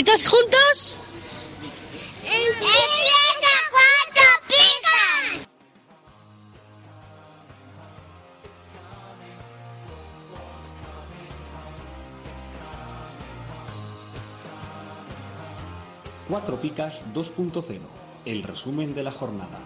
¿Y todos juntos? ¡Empieza cuatro picas! Cuatro Picas 2.0, el resumen de la jornada.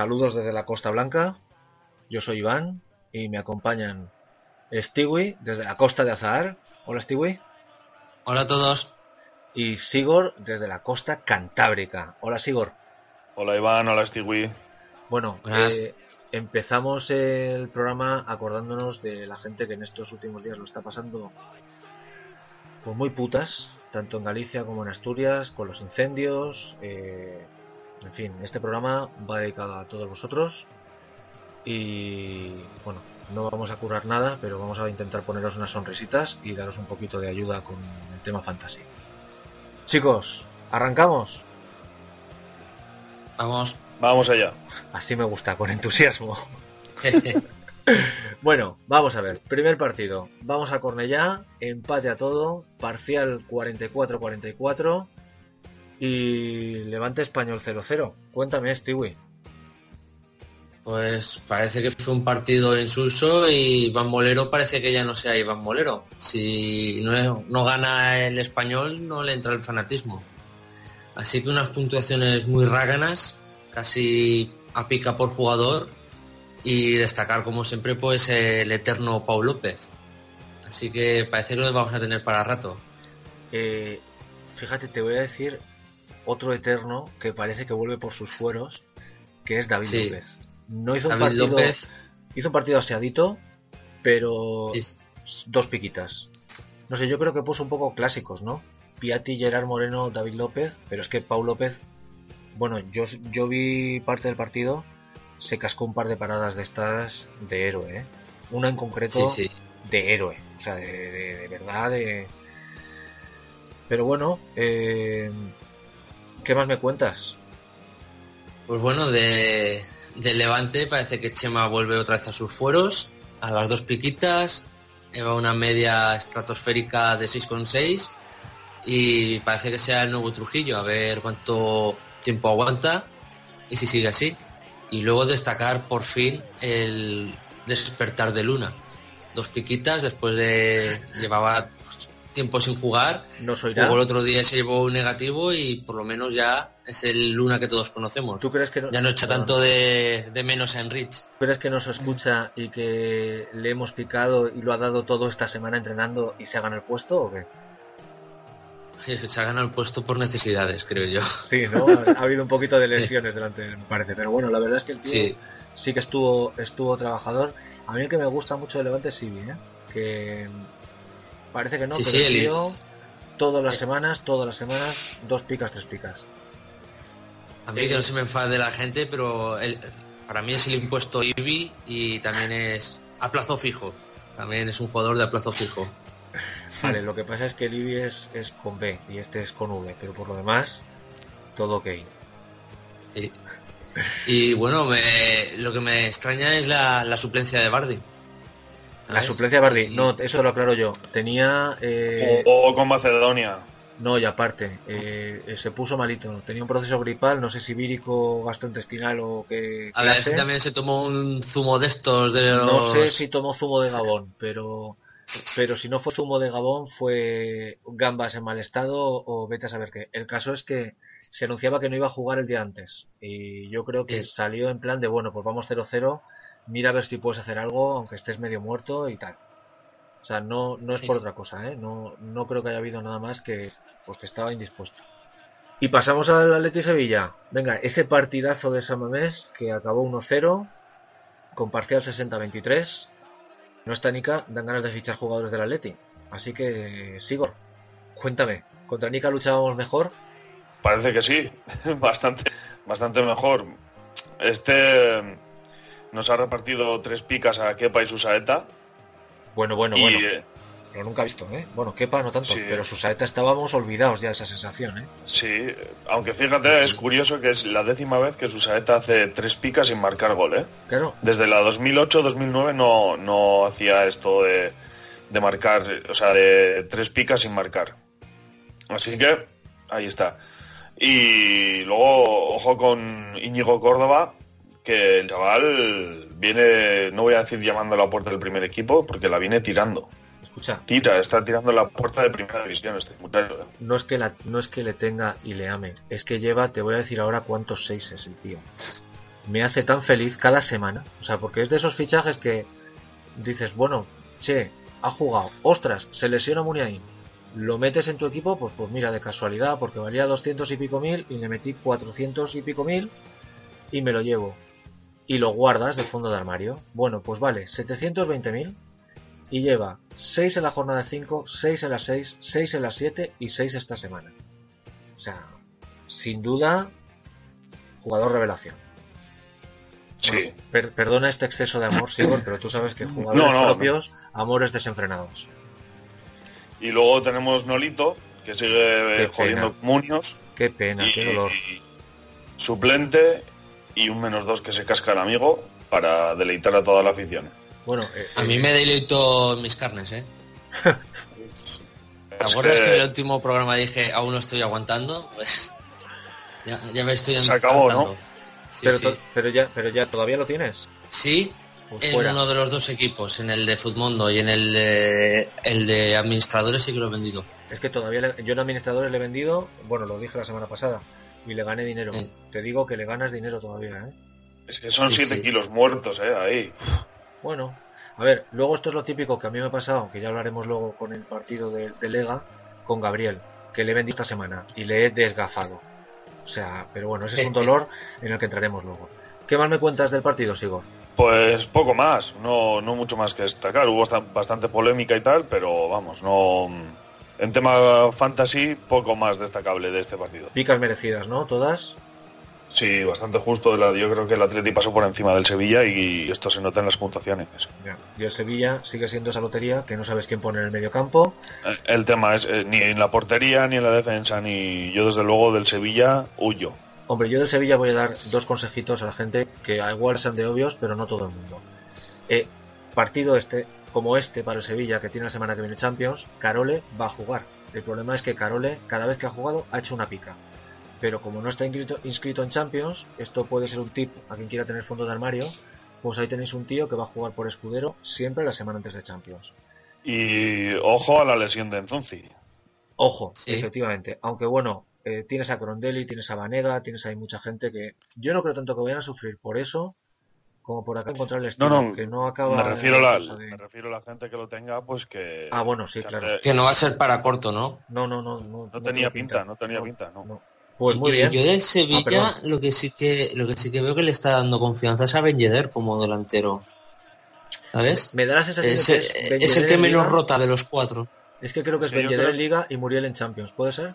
Saludos desde la Costa Blanca. Yo soy Iván y me acompañan Stewie desde la Costa de Azahar. Hola Stewie. Hola a todos. Y Sigor desde la Costa Cantábrica. Hola Sigor. Hola Iván, hola Stewie. Bueno, eh, empezamos el programa acordándonos de la gente que en estos últimos días lo está pasando pues muy putas, tanto en Galicia como en Asturias, con los incendios. eh, en fin, este programa va dedicado a todos vosotros. Y bueno, no vamos a curar nada, pero vamos a intentar poneros unas sonrisitas y daros un poquito de ayuda con el tema fantasy. Chicos, arrancamos. Vamos. Vamos allá. Así me gusta, con entusiasmo. Bueno, vamos a ver. Primer partido. Vamos a Cornellá. Empate a todo. Parcial 44-44. Y Levante Español 0-0. Cuéntame, Stewie. Pues parece que fue un partido insulso y Iván Molero parece que ya no sea Iván Molero. Si no, no gana el español no le entra el fanatismo. Así que unas puntuaciones muy ráganas, casi a pica por jugador y destacar como siempre pues el eterno Pau López. Así que parece que lo vamos a tener para rato. Eh, fíjate, te voy a decir otro eterno que parece que vuelve por sus fueros, que es David Sí. López. No hizo un partido. López Hizo un partido aseadito, pero Sí. dos piquitas. No sé, yo creo que puso un poco clásicos, ¿no? Piatti, Gerard Moreno, David López, pero es que Pau López, bueno, yo, yo vi parte del partido, se cascó un par de paradas de estas de héroe, ¿eh? Una en concreto Sí, sí. de héroe, o sea, de, de- de verdad, de... Pero bueno, eh, ¿qué más me cuentas? Pues bueno, de, de Levante parece que Chema vuelve otra vez a sus fueros, a las dos piquitas, lleva una media estratosférica de 6,6 y parece que sea el nuevo Trujillo, a ver cuánto tiempo aguanta y si sigue así. Y luego destacar por fin el despertar de Luna. Dos piquitas después de llevaba tiempo sin jugar ¿Nos oirá? Luego el otro día se llevó un negativo y por lo menos ya es el Luna que todos conocemos. ¿Tú crees que no, Ya no echa tanto de, de menos a Enrich. ¿Tú crees que nos escucha y que le hemos picado y lo ha dado todo esta semana entrenando y se ha ganado el puesto o qué? Se ha ganado el puesto por necesidades, creo yo. Sí, ¿no? Ha habido un poquito de lesiones delante, me parece. Pero bueno, la verdad es que el tío sí, Sí, que estuvo estuvo trabajador. A mí el que me gusta mucho de Levante es Sibi, ¿eh? Que parece que no, Sí, pero sí, el el- tío todas las semanas, todas las semanas, dos picas, tres picas. a mí que no se me enfade la gente, pero el- para mí es el impuesto IBI y también es a plazo fijo. También es un jugador de a plazo fijo. Vale, lo que pasa es que el Ibi es, es con B y este es con V, pero por lo demás, todo ok. Sí. Y bueno, me- lo que me extraña es la, la suplencia de Bardi. La suplencia de Bardi, no, eso lo aclaro yo. Tenía. eh, O, o con Macedonia. No, y aparte, eh, eh, se puso malito. Tenía un proceso gripal, no sé si vírico, gastrointestinal o qué. A ver, si también se tomó un zumo de estos de los... No sé si tomó zumo de Gabón, pero. Pero si no fue zumo de Gabón, fue gambas en mal estado o vete a saber qué. El caso es que se anunciaba que no iba a jugar el día antes. Y yo creo que Sí. salió en plan de, bueno, pues vamos 0-0, mira a ver si puedes hacer algo, aunque estés medio muerto y tal. O sea, no, no es por otra cosa, ¿eh? No, no creo que haya habido nada más que, pues que estaba indispuesto. Y pasamos al Atleti Sevilla. Venga, ese partidazo de San Mamés que acabó 1-0 con parcial 60-23. No está Nica, dan ganas de fichar jugadores del Atleti. Así que, Sigor, cuéntame, ¿contra Nica luchábamos mejor? Parece que sí, bastante, bastante mejor. Este nos ha repartido tres picas a Kepa y Susaeta Bueno, bueno, y, bueno. eh, Lo nunca he visto, ¿eh? Bueno, Kepa no tanto, Sí. pero Susaeta estábamos olvidados ya de esa sensación, ¿eh? sí, aunque fíjate, es curioso que es la décima vez que Susaeta hace tres picas sin marcar gol, ¿eh? Claro, Desde la 2008-2009 no, no hacía esto de, de marcar, o sea, de tres picas sin marcar. Así que ahí está. Y luego, ojo con Íñigo Córdoba, que el chaval viene, no voy a decir llamando a la puerta del primer equipo, porque la viene tirando. escucha, Tira, está tirando la puerta de primera división este muchacho. ¿eh? no es que la, no es que le tenga y le ame, es que lleva, te voy a decir ahora cuántos seis es el tío. Me hace tan feliz cada semana, o sea, porque es de esos fichajes que dices, bueno, che, ha jugado, ostras, se lesiona Muniain, lo metes en tu equipo, pues, pues mira, de casualidad, porque valía 200 y pico mil y le metí 400 y pico mil y me lo llevo. Y lo guardas de fondo de armario. Bueno, pues vale, 720 mil y lleva 6 en la jornada 5, 6 en la 6, 6 en la 7 y 6 esta semana. O sea, sin duda, jugador revelación. Sí. Bueno, per- perdona este exceso de amor, Sigor, pero tú sabes que jugadores No, no, no. propios, amores desenfrenados. Y luego tenemos Nolito, que sigue Qué eh, jodiendo pena. Qué pena, y, qué dolor. suplente y un menos dos que se casca el amigo para deleitar a toda la afición. Bueno, eh, A eh, mí me deleito mis carnes, ¿eh? ¿Te Es acuerdas que... que en el último programa dije aún no estoy aguantando? Pues ya, ya me estoy Se acabó, ¿no? Sí, pero, sí. pero ya, pero ya todavía lo tienes. Sí, Pues en fuera. uno de los dos equipos, en el de Futmundo y en el de, el de administradores sí que lo he vendido. Es que todavía le- yo en administradores le he vendido, bueno, lo dije la semana pasada, y le gané dinero. Sí. Te digo que le ganas dinero todavía, ¿eh? Es que son Sí, 7 sí. kilos muertos, ¿eh? Ahí. Bueno, a ver, luego esto es lo típico que a mí me ha pasado, que ya hablaremos luego con el partido de, de Lega, con Gabriel, que le he vendido esta semana y le he desgafado. O sea, pero bueno, ese es un dolor en el que entraremos luego. ¿Qué más me cuentas del partido, Sigo? Pues poco más, no, no mucho más que destacar. Hubo bast- bastante polémica y tal, pero vamos, no. En tema fantasy, poco más destacable de este partido. Picas merecidas, ¿no? Todas. Sí, bastante justo. Yo creo que el Atleti pasó por encima del Sevilla y esto se nota en las puntuaciones. Ya. Y el Sevilla sigue siendo esa lotería que no sabes quién pone en el medio campo. Eh, El tema es eh, ni en la portería ni en la defensa, ni yo desde luego del Sevilla huyo. Hombre, yo del Sevilla voy a dar dos consejitos a la gente que igual sean de obvios, pero no todo el mundo. Eh, partido este, como este para el Sevilla, que tiene la semana que viene Champions, Carole va a jugar. El problema es que Carole, cada vez que ha jugado, ha hecho una pica. Pero como no está inscrito, inscrito en Champions, esto puede ser un tip a quien quiera tener fondo de armario, pues ahí tenéis un tío que va a jugar por escudero siempre la semana antes de Champions. Y ojo a la lesión de Enzunzi. Ojo, Sí. efectivamente. Aunque bueno, eh, tienes a Crondelli, tienes a Vanega, tienes ahí mucha gente que yo no creo tanto que vayan a sufrir por eso como por acá encontrar el No, estilo, no, que no acaba me refiero, a la, de- me refiero a la gente que lo tenga, pues que... Ah, bueno, sí, que claro. Que no va a ser para corto, ¿no? No, no, no, no. No no tenía pinta, no tenía pinta, no. Pues muy Y bien. Yo del Ah, Sevilla perdón. lo que sí que lo que sí que veo que le está dando confianza es a Ben Yedder como delantero. ¿Sabes? Me da la sensación Es, de que es, es Ben el que en menos Liga. rota de los cuatro. Es que creo que es Sí, Ben yo Yedder creo- en Liga y Muriel en Champions, ¿puede ser?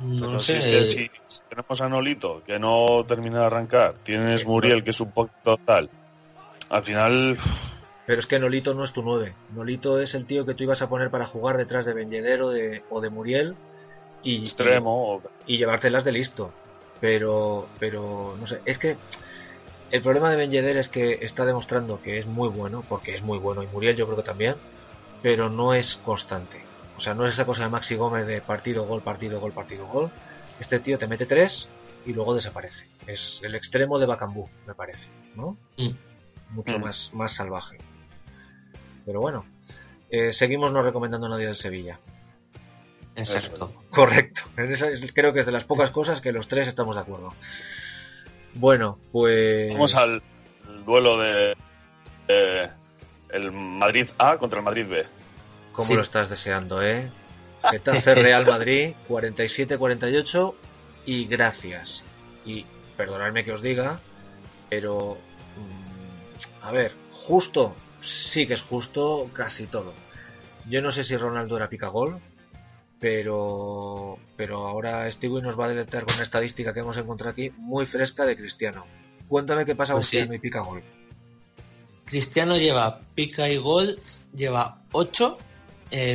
No Pero lo si sé. es que si tenemos a Nolito, que no termina de arrancar, tienes Sí, Muriel, que es un poquito tal, al final, Pero es que Nolito no es tu 9. Nolito es el tío que tú ibas a poner para jugar detrás de Ben Yedder o de, o de Muriel y, extremo, y llevártelas de listo. Pero, pero, no sé, es que el problema de Ben Yedder es que está demostrando que es muy bueno, porque es muy bueno, y Muriel yo creo que también, pero no es constante. O sea, no es esa cosa de Maxi Gómez de partido, gol, partido, gol, partido, gol. Este tío te mete tres y luego desaparece. Es el extremo de Bacambú, me parece, ¿no? Mm. Mucho Mm. más, más salvaje. Pero bueno, eh, seguimos no recomendando a nadie del Sevilla. Exacto. Correcto. En esa es- creo que es de las pocas cosas que los tres estamos de acuerdo. Bueno, pues. vamos al duelo de eh, el Madrid A contra el Madrid B. ¿Cómo Sí. lo estás deseando, eh? Getafe Real Madrid, 47-48 y gracias. Y perdonadme que os diga, pero. mm, a ver, justo, sí que es justo casi todo. Yo no sé si Ronaldo era picagol, pero. Pero ahora Stewie nos va a deletrear con una estadística que hemos encontrado aquí muy fresca de Cristiano. Cuéntame qué pasa Pues sí. Cristiano y picagol. Cristiano lleva pica y gol, lleva 8,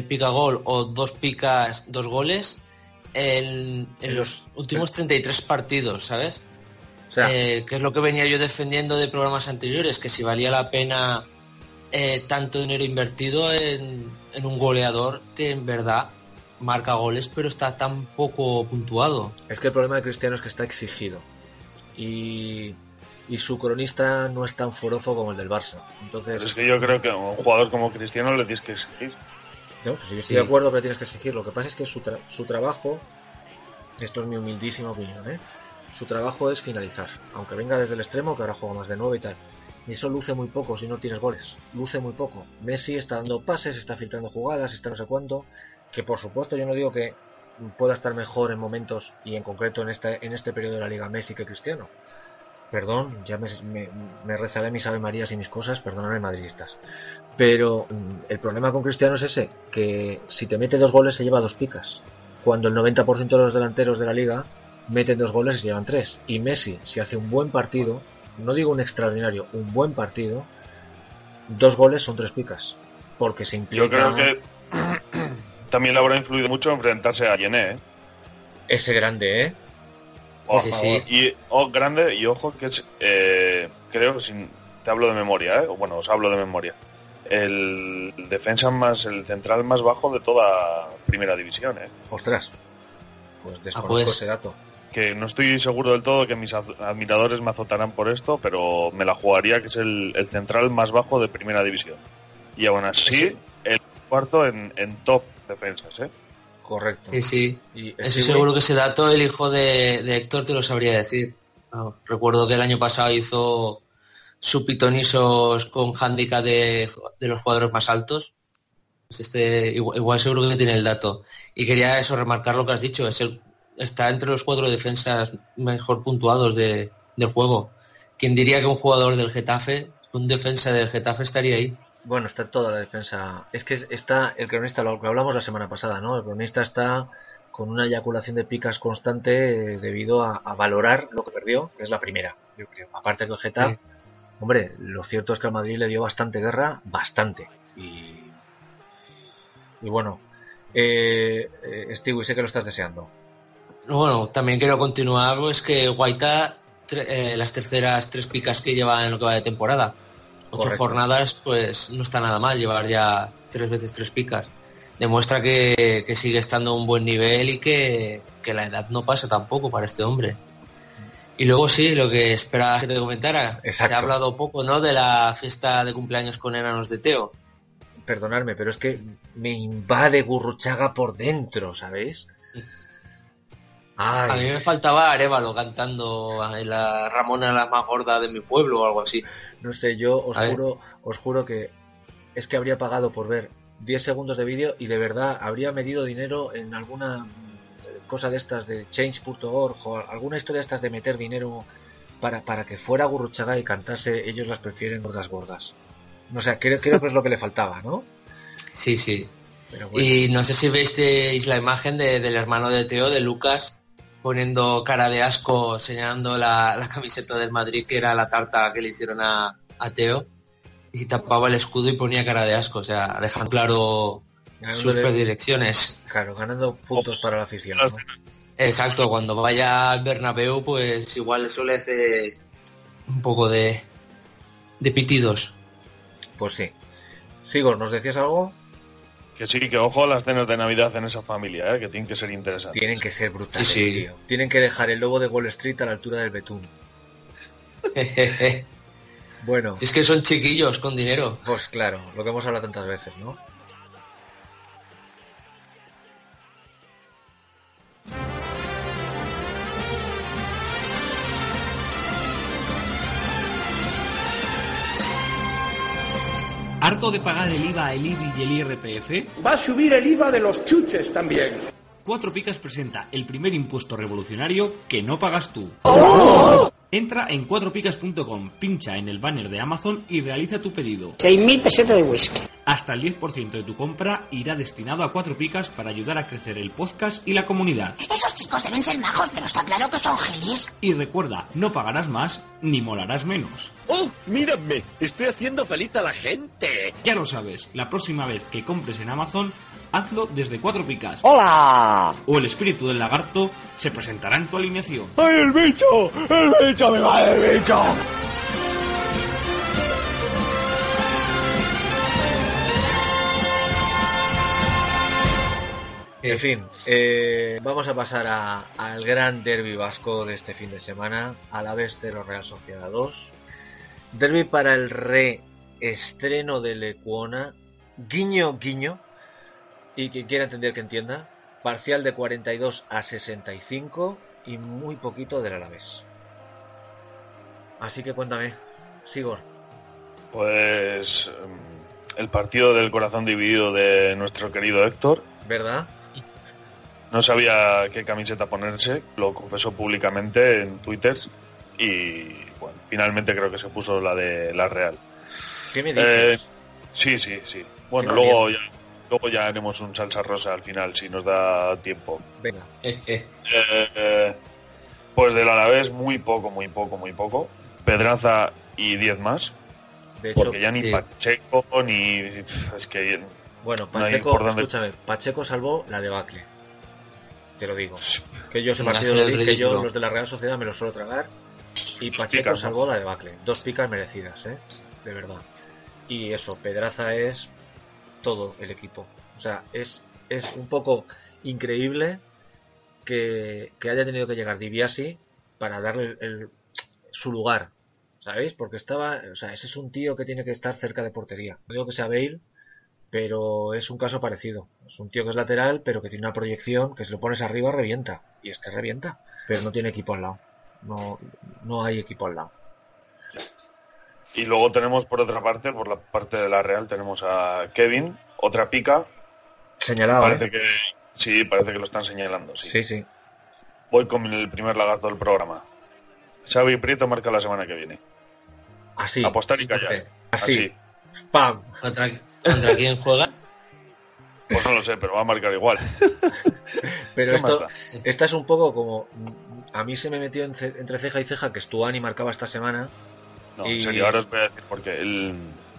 pica gol o dos picas, dos goles en, en los últimos 33 partidos, ¿sabes? O sea, Eh, que es lo que venía yo defendiendo de programas anteriores, que si valía la pena eh, tanto dinero invertido en, en un goleador que en verdad marca goles, pero está tan poco puntuado. es que el problema de Cristiano es que está exigido. Y, y su cronista no es tan forofo como el del Barça. Entonces, Es que yo creo que a un jugador como Cristiano le tienes que exigir. No, pues yo estoy de acuerdo que tienes que exigir. Lo que pasa es que su, tra- su trabajo, esto es mi humildísima opinión, ¿eh? su trabajo es finalizar. Aunque venga desde el extremo, que ahora juega más de 9 y tal. Y eso luce muy poco si no tienes goles. Luce muy poco. Messi está dando pases, está filtrando jugadas, está no sé cuánto. Que por supuesto yo no digo que pueda estar mejor en momentos y en concreto en este, en este periodo de la liga Messi que Cristiano. Perdón, ya me, me, me rezaré mis Ave Marías y mis cosas, perdonadme madridistas. Pero mm, el problema con Cristiano es ese, que si te mete dos goles se lleva dos picas. Cuando el 90% de los delanteros de la liga meten dos goles y se llevan tres. Y Messi, si hace un buen partido, no digo un extraordinario, un buen partido, dos goles son tres picas. Porque se implica Yo creo que también le habrá influido mucho enfrentarse a Yené, ¿eh? ese grande, ¿eh? Ojo, Sí, sí. Y oh, grande, y ojo que es, eh, creo, sin, te hablo de memoria, ¿eh? O Bueno, os hablo de memoria. El defensa más, el central más bajo de toda primera división, ¿eh? Ostras. Pues desconozco pues. ese dato. Que no estoy seguro del todo que mis admiradores me azotarán por esto, pero me la jugaría que es el, el central más bajo de primera división. Y aún así, Sí. el cuarto en, en top defensas, ¿eh? Correcto. Sí, sí. Y Stewie- seguro que ese dato el hijo de, de Héctor te lo sabría decir. No, recuerdo que el año pasado hizo su pitonisos con handicap de, de los jugadores más altos. Pues este, igual, igual seguro que tiene el dato. Y quería eso, remarcar lo que has dicho. Es el, está entre los cuatro defensas mejor puntuados de, del juego. ¿Quién diría que un jugador del Getafe, un defensa del Getafe estaría ahí? Bueno, está toda la defensa. Es que está el cronista, lo que hablamos la semana pasada, ¿no? El cronista está con una eyaculación de picas constante eh, debido a, a valorar lo que perdió, que es la primera, yo creo. Aparte que el Getafe, Sí. hombre, lo cierto es que al Madrid le dio bastante guerra, bastante. Y, y bueno, eh, eh, Stewie, sé que lo estás deseando. Bueno, también quiero continuar, pues que Guaita, tre- eh, las terceras tres picas que lleva en lo que va de temporada. Ocho Correcto. jornadas, pues no está nada mal llevar ya tres veces tres picas. Demuestra que, que sigue estando a un buen nivel y que, que la edad no pasa tampoco para este hombre. Y luego sí, lo que esperaba que te comentara. Exacto. Se ha hablado poco, ¿no? De la fiesta de cumpleaños con enanos de Teo. Perdonadme, pero es que me invade Gurruchaga por dentro, ¿sabéis? Ay, A mí me faltaba Arevalo cantando la Ramona la más gorda de mi pueblo o algo así. No sé, yo os A ver. juro, os juro que es que habría pagado por ver 10 segundos de vídeo y de verdad habría medido dinero en alguna mm, cosa de estas de change.org o alguna historia de estas de meter dinero para, para que fuera Gurruchaga y cantase ellos las prefieren gordas gordas. No sé, creo, creo que es lo que le faltaba, ¿no? Sí, sí. Bueno, Y no sé si visteis la imagen de- del hermano de Teo, de Lucas, poniendo cara de asco, señalando la, la camiseta del Madrid, que era la tarta que le hicieron a, a Teo, y tapaba el escudo y ponía cara de asco, o sea, dejando claro sus predilecciones. claro, ganando puntos para la afición. ¿no? Exacto, cuando vaya al Bernabéu, pues igual eso le hace un poco de, de pitidos. Pues sí. Sigor, ¿nos decías algo? Que sí, que ojo a las cenas de Navidad en esa familia, ¿eh? que tienen que ser interesantes. Tienen que ser brutales, Sí, sí. tío. Tienen que dejar el lobo de Wall Street a la altura del betún. si Bueno, es que son chiquillos con dinero. pues claro, lo que hemos hablado tantas veces, ¿no? ¿Harto de pagar el IVA, el IBI y el IRPF? Va a subir el IVA de los chuches también. Cuatro Picas presenta el primer impuesto revolucionario que no pagas tú. Entra en cuatropicas.com, pincha en el banner de Amazon y realiza tu pedido. 6.000 pesetas de whisky. Hasta el 10% de tu compra irá destinado a Cuatro Picas para ayudar a crecer el podcast y la comunidad. Esos chicos deben ser majos, pero está claro que son gilis. Y recuerda, no pagarás más ni molarás menos. ¡Oh, mírame! Estoy haciendo feliz a la gente. Ya lo sabes, la próxima vez que compres en Amazon, hazlo desde Cuatro Picas. ¡Hola! O el espíritu del lagarto se presentará en tu alineación. ¡Ay, el bicho! ¡El bicho! ¡Me va el bicho! En fin, eh, vamos a pasar a- al gran derby vasco de este fin de semana, a la vez de los Real Sociedad 2. Derby para el reestreno del Ecuona, guiño, guiño, y quien quiera entender que entienda, parcial de 42 a 65 y muy poquito del Alavés. Así que cuéntame, Sigor. Pues mm, el partido del corazón dividido de nuestro querido Héctor. ¿Verdad? No sabía qué camiseta ponerse, lo confesó públicamente en Twitter y bueno, finalmente creo que se puso la de la Real. ¿Qué me Eh, dices? sí, sí, sí. Bueno, luego ya, luego ya haremos un salsa rosa al final si nos da tiempo. Venga, Eh, eh, pues del Alavés muy poco, muy poco, muy poco. Pedraza y 10 más, de hecho, porque ya ni sí. Pacheco ni es que bueno, no Pacheco, dónde- escúchame, Pacheco salvó la debacle. Te lo digo. Que yo ese Un partido ángel lo del dije, yo los de la Real Sociedad me los suelo tragar. Y Pacheco salvó la debacle. Dos picas merecidas, ¿eh? De verdad. Y eso, Pedraza es todo el equipo. O sea, es, es un poco increíble que, que haya tenido que llegar Dibiasi para darle el- el- su lugar. ¿Sabéis? Porque estaba, o sea, ese es un tío que tiene que estar cerca de portería. No digo que sea Bale, pero es un caso parecido. Es un tío que es lateral, pero que tiene una proyección que si lo pones arriba revienta. Y es que revienta, pero no tiene equipo al lado. No, no hay equipo al lado. Y luego tenemos por otra parte, por la parte de la Real, tenemos a Kevin, otra pica. Señalado, Parece ¿eh? que sí, parece que lo están señalando. Sí. Sí, sí. Voy con el primer lagarto del programa. Xavi Prieto marca la semana que viene. Así, Apostar y ¿por callar. así. ¡Pam! ¿Contra, contra quién juega? Pues no lo sé, pero va a marcar igual. Pero ¿Qué esto, esta es un poco como. A mí se me metió en ce- entre ceja y ceja que Stuani marcaba esta semana. No, Y- en serio, ahora os voy a decir porque el,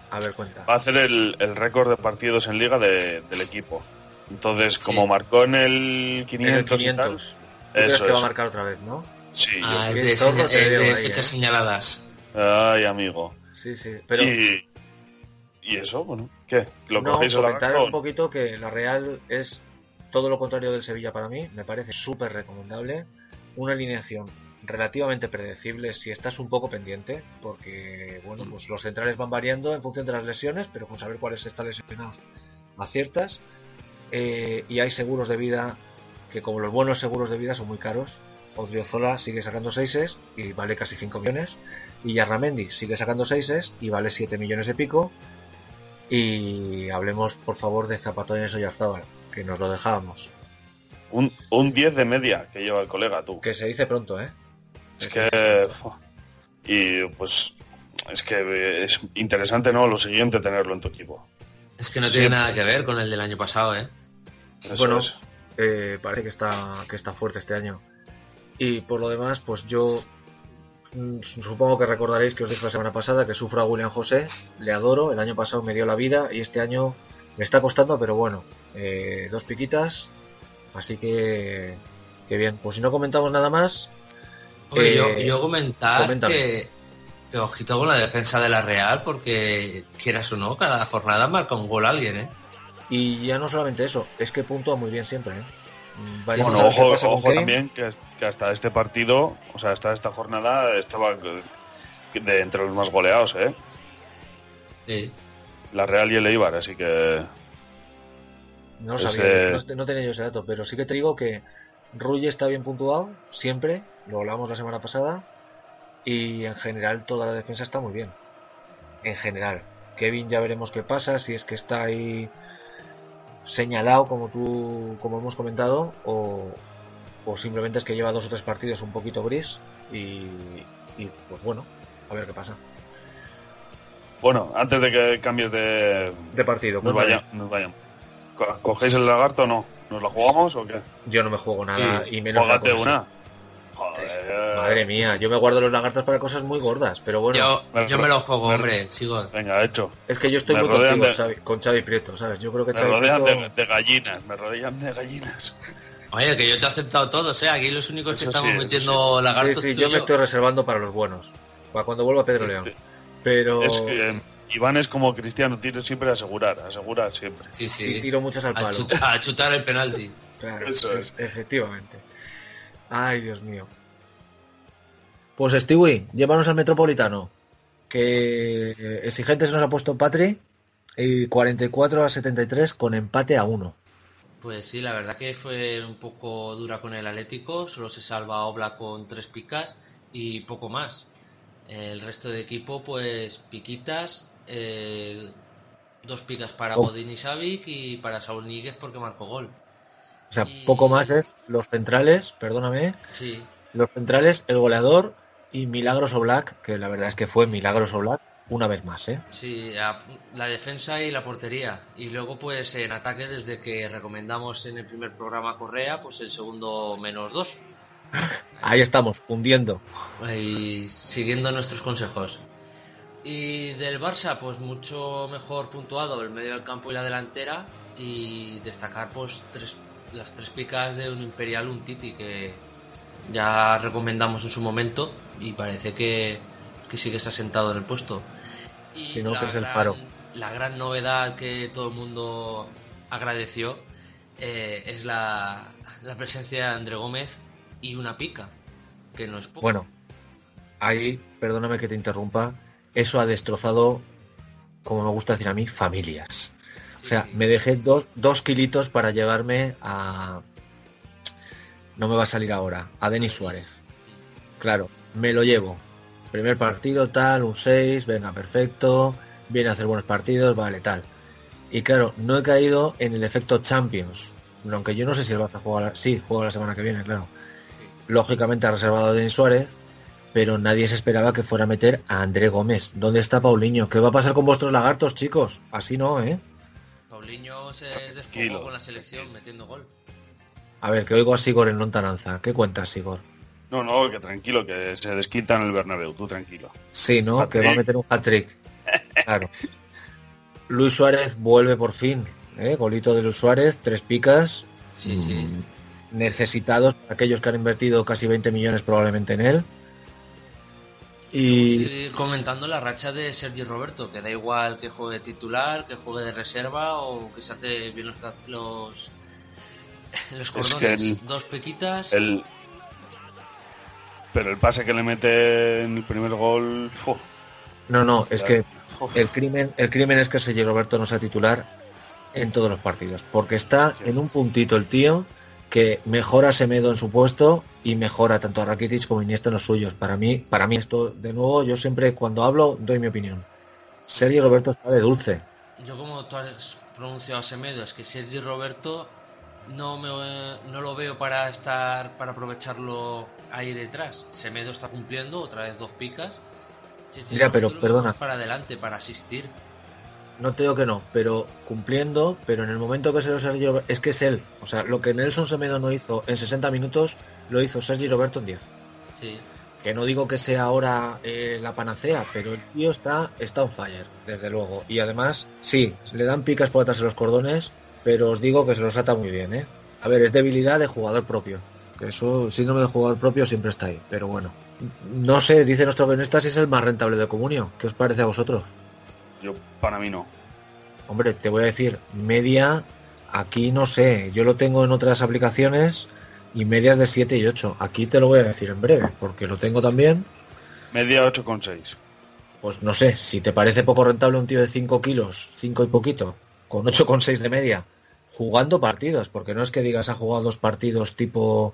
A ver, cuenta. va a hacer el, el récord de partidos en liga de- del equipo. Entonces, Sí. como marcó en el En el 500, y tal, 500. ¿Tú crees eso que va a marcar otra vez, no? Sí, yo Ah, es de, es fechas ¿eh? señaladas. Ay, amigo. Sí, sí. Pero. Y, y eso, bueno, ¿qué? ¿Lo no, cogéis comentar un poquito que la Real es todo lo contrario del Sevilla para mí. Me parece súper recomendable. Una alineación relativamente predecible si estás un poco pendiente, porque bueno, pues los centrales van variando en función de las lesiones, pero con saber cuáles están lesionados aciertas. Eh, y hay seguros de vida que, como los buenos seguros de vida, son muy caros. Odriozola sigue sacando 6 y vale casi 5 millones. Y Yarramendi sigue sacando 6 y vale 7 millones de pico. Y hablemos, por favor, de Zapatones Oyarzábal, que nos lo dejábamos. Un, un 10 de media que lleva el colega, tú. Que se dice pronto, ¿eh? Es que. Y pues. Es que es interesante, ¿no? Lo siguiente, tenerlo en tu equipo. Es que no Sí. tiene nada que ver con el del año pasado, ¿eh? Eso Bueno, es. eh, parece que está, que está fuerte este año. Y por lo demás, pues yo supongo que recordaréis que os dije la semana pasada que sufro a William José, le adoro, el año pasado me dio la vida y este año me está costando, pero bueno, eh, dos piquitas, así que, que bien. Pues si no comentamos nada más, Hombre, Eh, yo, yo comentar coméntame. que, que ojito con la defensa de la Real, porque quieras o no, cada jornada marca un gol alguien, ¿eh? y ya no solamente eso, es que puntúa muy bien siempre, ¿eh? Bueno, ojo, ojo también que, que hasta este partido, o sea, hasta esta jornada estaba de entre los más goleados, ¿eh? Sí. La Real y el Eibar, así que No lo Ese- sabía, no, no tenía yo ese dato, pero sí que te digo que Rulle está bien puntuado, siempre, lo hablamos la semana pasada, y en general toda la defensa está muy bien. En general. Kevin ya veremos qué pasa, si es que está ahí señalado como tú, como hemos comentado, o, o simplemente es que lleva dos o tres partidos un poquito gris, y, y pues bueno, a ver qué pasa. Bueno, antes de que cambies de... De partido. Nos cuéntame. vayan, nos vayan. Co- ¿Cogéis el lagarto o no? ¿Nos la jugamos o qué? Yo no me juego nada Sí, y menos una. así. Joder. Madre mía, yo me guardo los lagartos para cosas muy gordas, pero bueno, Yo, me- yo me lo juego, me- hombre, sigo. Venga, hecho. es que yo estoy me muy contigo, de- Xavi- con Xavi Prieto, ¿sabes? Yo creo que Me Xavi rodean Prieto... de, de gallinas, me rodean de gallinas. Oye, que yo te he aceptado todos, ¿eh? Aquí los únicos que estamos sí, metiendo Sí, lagartos sí, tú yo me estoy reservando para los buenos, para cuando vuelva Pedro León. Pero Es que eh, Iván es como Cristiano, tiene siempre a asegurar, asegurar siempre. Sí, sí, sí. tiro muchas al A palo. chutar, a chutar el penalti. Claro, Eso es. e- efectivamente. Ay, Dios mío. Pues Stewie, llévanos al Metropolitano. Que exigente se nos ha puesto Patri y 44 a 73 con empate a 1. Pues sí, la verdad que fue un poco dura con el Atlético, solo se salva Obla con tres picas y poco más. El resto de equipo, pues piquitas, eh, dos picas para Oh. Godín y Savic y para Saúl Níguez porque marcó gol. O sea, Y- poco más es los centrales, perdóname, Sí, los centrales, el goleador y Milagros Black, que la verdad es que fue Milagros Black una vez más, ¿eh? sí, a- la defensa y la portería. Y luego, pues en ataque, desde que recomendamos en el primer programa Correa, pues el segundo menos dos. Ahí estamos, hundiendo. y siguiendo nuestros consejos. Y del Barça, pues mucho mejor puntuado el medio del campo y la delantera y destacar pues tres, las tres picas de un Imperial, un Titi que ya recomendamos en su momento y parece que, que sigues asentado en el puesto. Y Si no, la que es el gran- faro. La gran novedad que todo el mundo agradeció eh, es la, la presencia de André Gómez y una pica, que no es poco. Bueno, ahí, perdóname que te interrumpa, eso ha destrozado, como me gusta decir a mí, familias. O sea, me dejé dos, dos kilitos para llegarme a... No me va a salir ahora, a Denis Suárez. Claro, me lo llevo. Primer partido, tal, un 6, venga, perfecto, viene a hacer buenos partidos, vale, tal. Y claro, no he caído en el efecto Champions. Aunque yo no sé si el Barça juega, sí, juega la semana que viene, claro. Lógicamente ha reservado a Denis Suárez, pero nadie se esperaba que fuera a meter a André Gómez. ¿Dónde está Paulinho? ¿Qué va a pasar con vuestros lagartos, chicos? Así no, ¿eh? Paulinho se desfogó con la selección metiendo gol. A ver, que oigo a Sigor en lontananza. ¿Qué cuentas, Sigor? No, no, que tranquilo, que se desquita en el Bernabéu, tú tranquilo. Sí, ¿no? Que va a meter un hat-trick. Claro. Luis Suárez vuelve por fin. ¿eh? Golito de Luis Suárez, tres picas. Sí, sí. Mm, Necesitados para aquellos que han invertido casi 20 millones probablemente en él. Y Seguir comentando la racha de Sergi Roberto, que da igual que juegue titular, que juegue de reserva o que se ate bien los, los, los cordones. que el- Dos piquitas. El... Pero el pase que le mete en el primer gol... no, no, es que el crimen, el crimen es que Sergio Roberto no sea titular en todos los partidos, porque está en un puntito el tío que mejora Semedo en su puesto y mejora tanto a Rakitic como a Iniesta en los suyos. Para mí, para mí esto, de nuevo, yo siempre cuando hablo doy mi opinión. Sergio Roberto está de dulce. Yo como tú has pronunciado a Semedo, es que Sergi Roberto no me no lo veo para estar para aprovecharlo ahí detrás. Semedo está cumpliendo otra vez dos picas. Sergi Mira, pero, Roberto perdona. para adelante para asistir. No te digo que no, pero cumpliendo, pero en el momento que se lo Sergio es que es él. O sea, lo que Nelson Semedo no hizo en 60 minutos, lo hizo Sergio Roberto en 10. Sí. Que no digo que sea ahora eh, la panacea, pero el tío está, está on fire, desde luego. Y además, sí, le dan picas por atrás en los cordones, pero os digo que se los ata muy bien, ¿eh? A ver, es debilidad de jugador propio. Que eso, el síndrome de jugador propio siempre está ahí, pero bueno. No sé, dice nuestro guionista si es el más rentable de Comunio. ¿Qué os parece a vosotros? Yo, para mí no. Hombre, te voy a decir, media, aquí no sé, yo lo tengo en otras aplicaciones y medias de 7 y 8. Aquí te lo voy a decir en breve, porque lo tengo también. Media 8,6. Pues no sé, si te parece poco rentable un tío de 5 kilos, 5 y poquito, con 8,6 de media, jugando partidos, porque no es que digas ha jugado dos partidos tipo,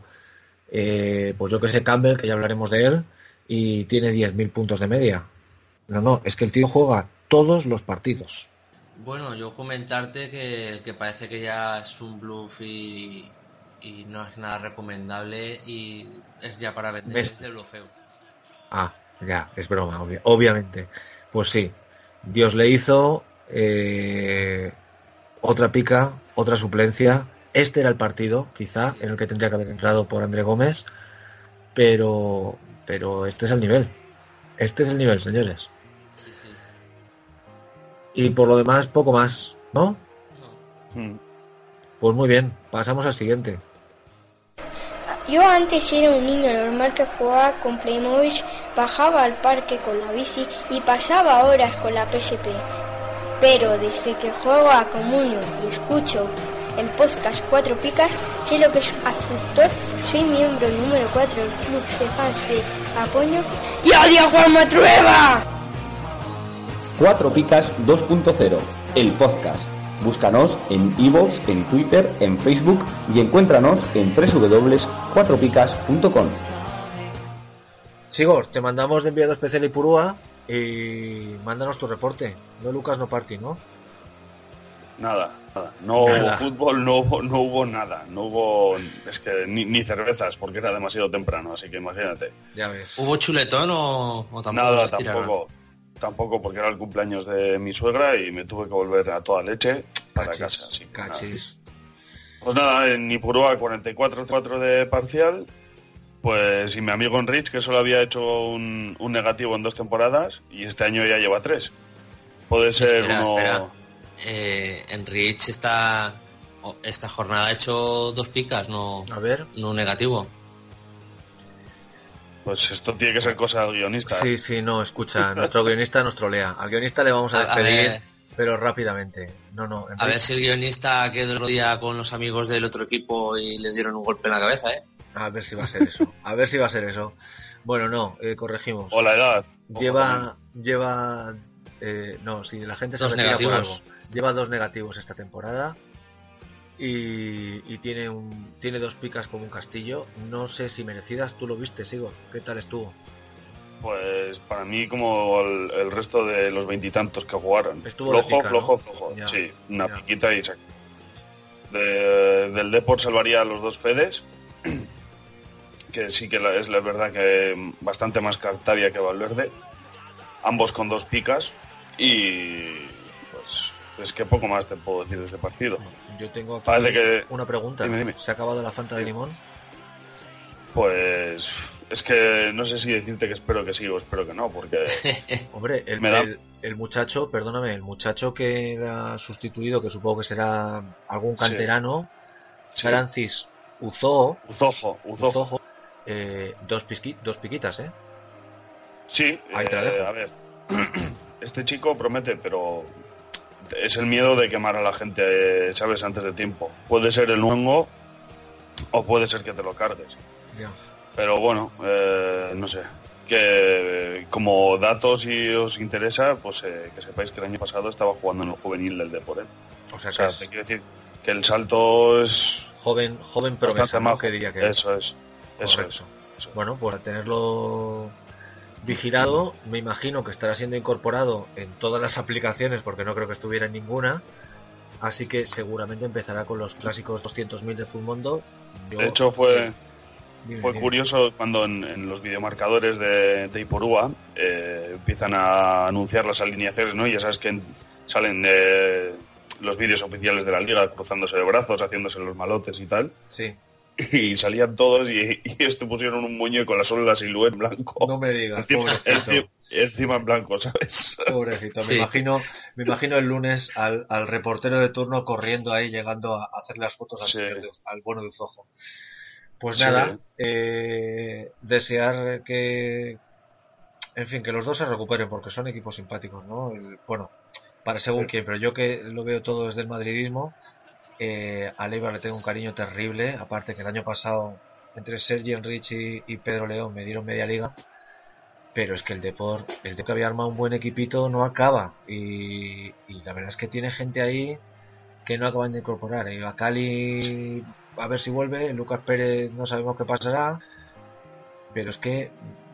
eh, pues yo que sé, Campbell, que ya hablaremos de él, y tiene 10.000 puntos de media. No, no, es que el tío juega todos los partidos. Bueno, yo comentarte que, que parece que ya es un bluff y, y no es nada recomendable y es ya para vender ¿Ves? blufeo. Ah, ya, es broma, obvia- obviamente. Pues sí. Dios le hizo eh, otra pica, otra suplencia. Este era el partido, quizá, en el que tendría que haber entrado por André Gómez, pero, pero este es el nivel. Este es el nivel, señores. Y por lo demás, poco más, ¿no? Mm. Pues muy bien, pasamos al siguiente. Yo antes era un niño normal que jugaba con Playmobil, bajaba al parque con la bici y pasaba horas con la PSP. Pero desde que juego a Comunio y escucho el podcast Cuatro Picas, sé lo que es actor, soy miembro número 4 del club de fans de Apoño y odio a Juan Matrueva. Cuatro Picas 2.0, el podcast. Búscanos en iVoox, en Twitter, en Facebook y encuéntranos en www.cuatropicas.com. Sigor, te mandamos de enviado especial y Purúa y mándanos tu reporte. No Lucas, no Party, ¿no? Nada, nada. No Nada. hubo fútbol, no hubo, no hubo nada. No hubo, es que ni, ni cervezas, porque era demasiado temprano, así que imagínate. Ya ves. ¿Hubo chuletón o, o tampoco Nada, tampoco. Tampoco, porque era el cumpleaños de mi suegra y me tuve que volver a toda leche para Cachis, casa. Así nada. Pues nada, en Ipurúa 44-4 de parcial. Pues y mi amigo Enrich, que solo había hecho un, un negativo en dos temporadas y este año ya lleva tres. Puede ser Espera, uno. espera. Eh, Enrich esta, o- esta jornada ha hecho dos picas, no, A ver. no un negativo. Pues esto tiene que ser cosa del guionista. ¿eh? Sí, sí, no, escucha, nuestro guionista nos trolea. Al guionista le vamos a despedir, pero rápidamente. No, no, A ver si el guionista quedó el otro día con los amigos del otro equipo y le dieron un golpe en la cabeza, ¿eh? a ver si va a ser eso. A ver si va a ser eso. Bueno, no, eh, corregimos. O la edad. Lleva, lleva, eh, no, si la gente se Dos por algo. Lleva dos negativos esta temporada y, y tiene un, tiene dos picas como un castillo. No sé si merecidas. Tú lo viste, sigo. ¿Qué tal estuvo? Pues para mí, como el, el resto de los veintitantos que jugaron. Estuvo flojo, pica, flojo, ¿no? flojo. Ya, sí, una ya. piquita y. De- del Deport salvaría a los dos Fedes. Que sí que es la verdad que bastante más Cartavia que Valverde. Ambos con dos picas. Y es que poco más te puedo decir de este partido. Yo tengo aquí Parece que- una pregunta. Dime, dime. ¿Se ha acabado la Fanta de limón? Pues es que no sé si decirte que espero que sí o espero que no, porque Hombre, el, Me da- el- el muchacho, perdóname, el muchacho que era sustituido, que supongo que será algún canterano, sí, Francis Uzo, Uzojo, Uzojo. Uzojo, eh, dos, pisqui- dos piquitas, ¿eh? Sí, Ahí te la eh, dejo. a ver, este chico promete, pero es el miedo de quemar a la gente, ¿sabes? Antes de tiempo. Puede ser el nuevo o puede ser que te lo cargues. Pero bueno, eh, no sé. Que como datos, si os interesa, pues eh, que sepáis que el año pasado estaba jugando en el juvenil del Depor. ¿eh? O sea, O que sea, es te quiero decir que el salto es joven, joven promesa, ¿no? Que diría que es. Eso es. Eso es. eso es. Bueno, pues a tenerlo vigilado, me imagino que estará siendo incorporado en todas las aplicaciones, porque no creo que estuviera en ninguna. Así que seguramente empezará con los clásicos 200.000 de Fullmondo. Yo- De hecho, fue, Dime, Fue dime. curioso cuando en, en los videomarcadores de, de Ipurúa eh, empiezan a anunciar las alineaciones, ¿no? Y ya sabes que en- salen eh, los vídeos oficiales de la liga cruzándose de brazos, haciéndose los malotes y tal. Sí, Y salían todos y, y este pusieron un muñeco con la sola la silueta en blanco. no me digas, encima, pobrecito. enci- encima en blanco, ¿sabes? Pobrecito, me Sí. imagino, me imagino el lunes al, al reportero de turno corriendo ahí, llegando a hacer las fotos al, Sí. de- al bueno de Zojo. Pues Sí. nada, eh, desear que, en fin, que los dos se recuperen porque son equipos simpáticos, ¿no? El- bueno, para según Sí. quién, pero yo que lo veo todo desde el madridismo, eh, a Leibar le tengo un cariño terrible, aparte que el año pasado entre Sergi Enrich y, y Pedro León me dieron media liga, pero es que el Deport, el Deport que había armado un buen equipito no acaba. Y, y la verdad es que tiene gente ahí que no acaban de incorporar. Eh, a Cali a ver si vuelve, Lucas Pérez no sabemos qué pasará, pero es que,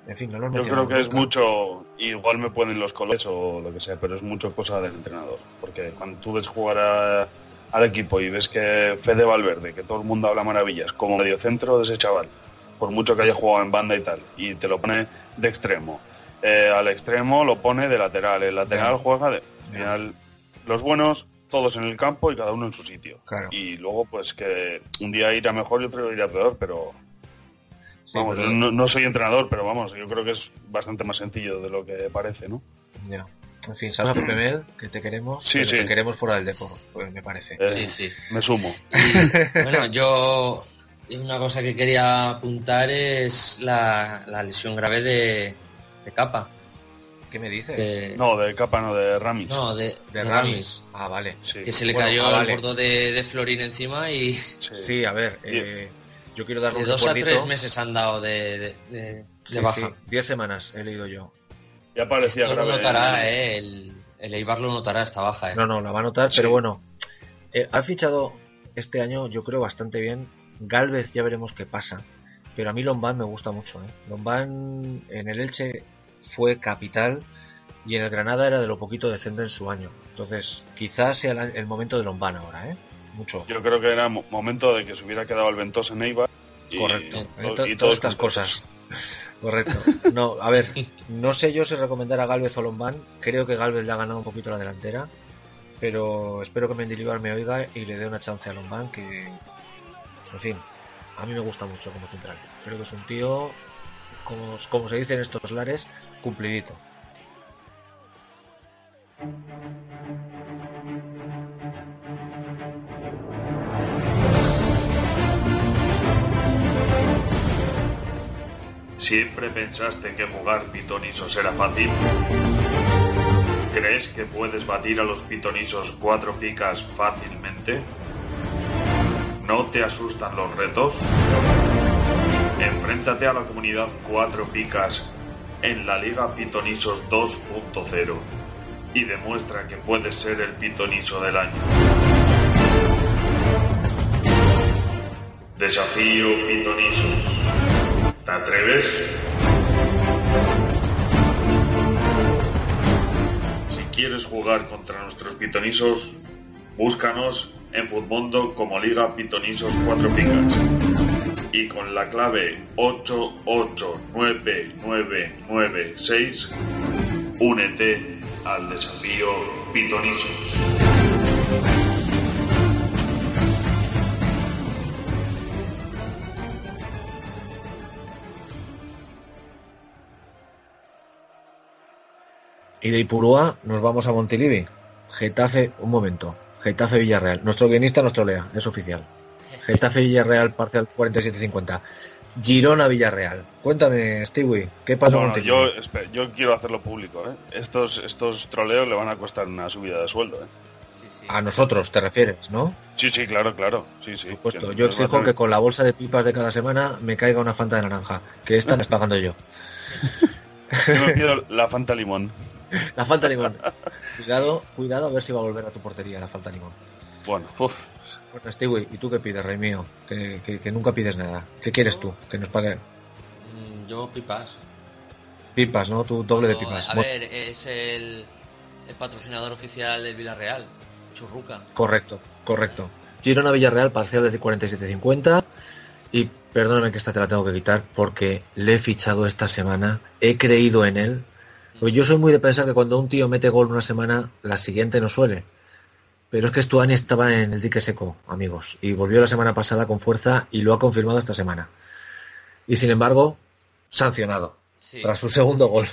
en fin, no lo Yo creo que es mucho, igual me ponen los colores o lo que sea, pero es mucho cosa del entrenador. Porque cuando tú ves jugar a- al equipo y ves que Fede Valverde, que todo el mundo habla maravillas, como mediocentro de ese chaval, por mucho que haya jugado en banda y tal, y te lo pone de extremo, eh, al extremo lo pone de lateral. El lateral juega de. final, los buenos, todos en el campo y cada uno en su sitio. Claro. Y luego, pues que un día irá mejor y otro irá peor, pero. Sí, vamos, pero- no, no soy entrenador, pero vamos, yo creo que es bastante más sencillo de lo que parece, ¿no? Ya. En fin, sabes, Pepe Mel, que te queremos. Sí, pero sí. Te queremos fuera del deporte, pues me parece. Eh, Sí, sí. Me sumo. Y, bueno, yo una cosa que quería apuntar es la, la lesión grave de, de Capa. ¿Qué me dices? que- No, de capa, no, de Ramis. no, de, de de Ramis. Ramis. Ah, vale. Sí. Que se le Bueno, cayó ah, vale. el gordo de, de Florín encima y Sí. Sí, a ver, eh, yo quiero darle de un dos a tres meses han dado de, de, de- de Sí, baja. sí, diez semanas he leído yo. Ya parecía Esto lo grave. notará, eh, el, el Eibar lo notará esta baja. Eh. No, no, la va a notar, Sí. pero bueno. eh, ha fichado este año, yo creo, bastante bien. Galvez ya veremos qué pasa. Pero a mí Lombán me gusta mucho. ¿eh? Lombán en el Elche fue capital y en el Granada era de lo poquito decente en su año. Entonces, quizás sea el, el momento de Lombán ahora, ¿eh? Mucho. Yo creo que era mo- momento de que se hubiera quedado el Ventosa en Eibar. Y, Correcto. y to- to- y todas estas cosas. Correcto. No, a ver, no sé yo si recomendar a Galvez o Lombán. Creo que Galvez le ha ganado un poquito la delantera. Pero espero que Mendilibar me oiga y le dé una chance a Lombán que, en fin, a mí me gusta mucho como central. Creo que es un tío, como, como se dice en estos lares, cumplidito. ¿Siempre pensaste que jugar pitonisos era fácil? ¿Crees que puedes batir a los pitonisos cuatro picas fácilmente? ¿No te asustan los retos? Enfréntate a la comunidad cuatro picas en la Liga Pitonisos 2.0 y demuestra que puedes ser el pitoniso del año. Desafío Pitonisos. ¿Te atreves? Si quieres jugar contra nuestros pitonisos, búscanos en Futmundo como Liga Pitonisos 4 Picas. Y con la clave 889996, únete al desafío Pitonisos. Y de Ipurúa nos vamos a Montilivi. Getafe, un momento. Getafe Villarreal. Nuestro guionista nos trolea, es oficial. Getafe Villarreal parcial 47-50. Girona Villarreal. Cuéntame, Stewie, ¿qué pasó Bueno, con yo, espera, yo quiero hacerlo público. ¿eh? Estos, estos troleos le van a costar una subida de sueldo. ¿eh? Sí, sí. A nosotros te refieres, ¿no? Sí, sí, claro, claro. Sí, sí. Por supuesto. Yo exijo que con la bolsa de pipas de cada semana me caiga una fanta de naranja. Que esta me estoy pagando yo. Yo me pido la Fanta Limón. La falta limón. Cuidado, cuidado a ver si va a volver a tu portería la falta limón. Bueno, uf, Bueno, Stewie, ¿y tú qué pides, rey mío? Que, que- que nunca pides nada. ¿Qué quieres tú? Que nos pague Mm, Yo pipas. pipas, ¿no? Tu doble de pipas. A ver, es el, el patrocinador oficial del Villarreal, Churruca. Correcto, correcto. Girona Villarreal, parcial de 47.50. Y perdóname que esta te la tengo que quitar porque le he fichado esta semana. He creído en él. Pues yo soy muy de pensar que cuando un tío mete gol una semana, la siguiente no suele. Pero es que Stuani estaba en el dique seco, amigos. Y volvió la semana pasada con fuerza y lo ha confirmado esta semana. Y sin embargo, sancionado. Sí. Tras su segundo gol.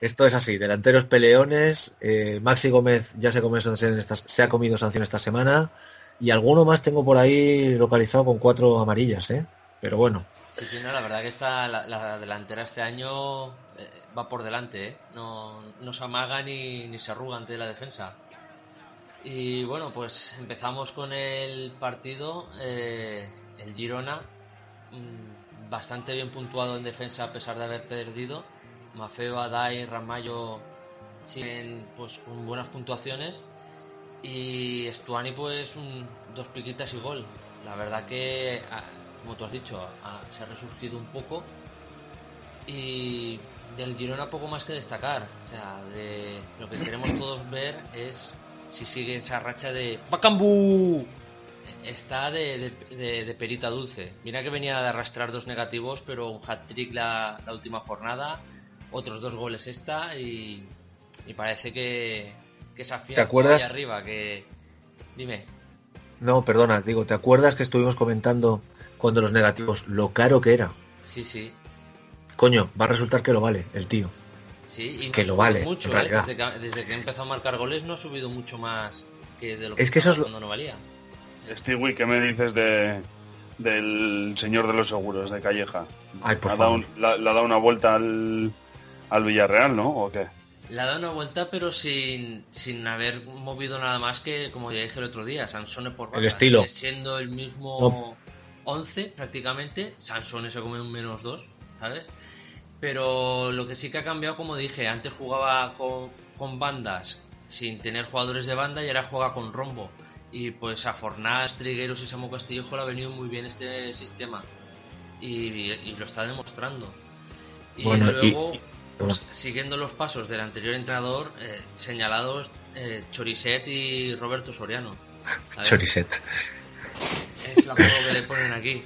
Esto es así, delanteros peleones, eh, Maxi Gómez ya se, comió sanción esta- se ha comido sanción esta semana y alguno más tengo por ahí localizado con cuatro amarillas, ¿eh? Pero bueno, Sí, sí, no, la verdad que está la, la delantera este año eh, va por delante, ¿eh? No, no se amaga ni, ni se arruga ante la defensa. Y bueno, pues empezamos con el partido. eh, el Girona, mm, bastante bien puntuado en defensa a pesar de haber perdido. Mafeo, Adai, Ramallo siguen pues con buenas puntuaciones. Y Stuani pues un- dos piquitas y gol. La verdad que, ah, como tú has dicho, se ha resurgido un poco. Y del Girona poco más que destacar. O sea, de lo que queremos todos ver es si sigue esa racha de ¡Bacambú! Está de, de- perita dulce. Mira que venía de arrastrar dos negativos, pero un hat-trick la, la última jornada. otros dos goles esta y, y parece que, que se afianza ¿Te acuerdas? ahí arriba, que... Dime. No, perdona, digo, ¿te acuerdas que estuvimos comentando cuando los negativos lo caro que era? Sí, sí. Coño, va a resultar que lo vale el tío. Sí, y no Que lo vale, mucho, ¿eh? Desde que, desde que empezó a marcar goles no ha subido mucho más que de lo que, Es que eso es cuando no valía. Stewie, ¿qué me dices de del señor de los seguros de Calleja? Ay, por ¿Le ha dado, favor. ha dado una vuelta al, al Villarreal, ¿no? ¿O qué? Le ha dado una vuelta, pero sin, sin haber movido nada más que, como ya dije el otro día, Sansone por banda. estilo. Siendo el mismo No. 11 prácticamente, Sansone se come un menos 2, ¿sabes? Pero lo que sí que ha cambiado, como dije, antes jugaba con, con bandas sin tener jugadores de banda y ahora juega con rombo. Y pues a Fornás, Trigueros y Samu Castillejo le ha venido muy bien este sistema. Y, y lo está demostrando. Y Bueno, luego, y- pues, siguiendo los pasos del anterior entrenador, eh, señalados eh, Choriset y Roberto Soriano. Choriset. Es la apodo que le ponen aquí.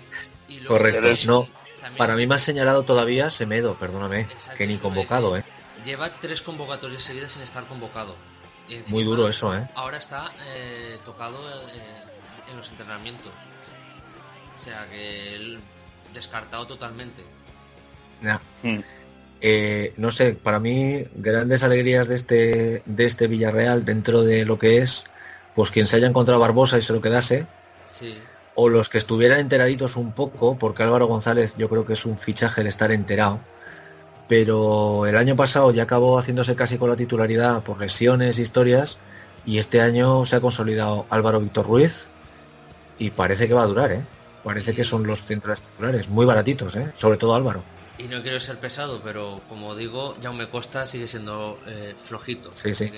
Y luego Correcto. también- No, también para mí me ha señalado todavía Semedo, perdóname, Exacto, que ni convocado. ¿eh? Lleva tres convocatorias seguidas sin estar convocado. Encima, Muy duro eso, ¿eh? Ahora está eh, tocado eh, en los entrenamientos. O sea que él descartado totalmente. Nah. Mm. Eh, no sé, para mí, grandes alegrías de este, de este Villarreal dentro de lo que es, pues quien se haya encontrado Barbosa y se lo quedase, Sí. O los que estuvieran enteraditos un poco, porque Álvaro González yo creo que es un fichaje el estar enterado, pero el año pasado ya acabó haciéndose casi con la titularidad por lesiones, historias, y este año se ha consolidado Álvaro Víctor Ruiz, y parece que va a durar, ¿eh? Parece que son los centrales titulares, muy baratitos, ¿eh? Sobre todo Álvaro. Y no quiero ser pesado, pero como digo, Jaume Costa sigue siendo eh, flojito. Sí, sí.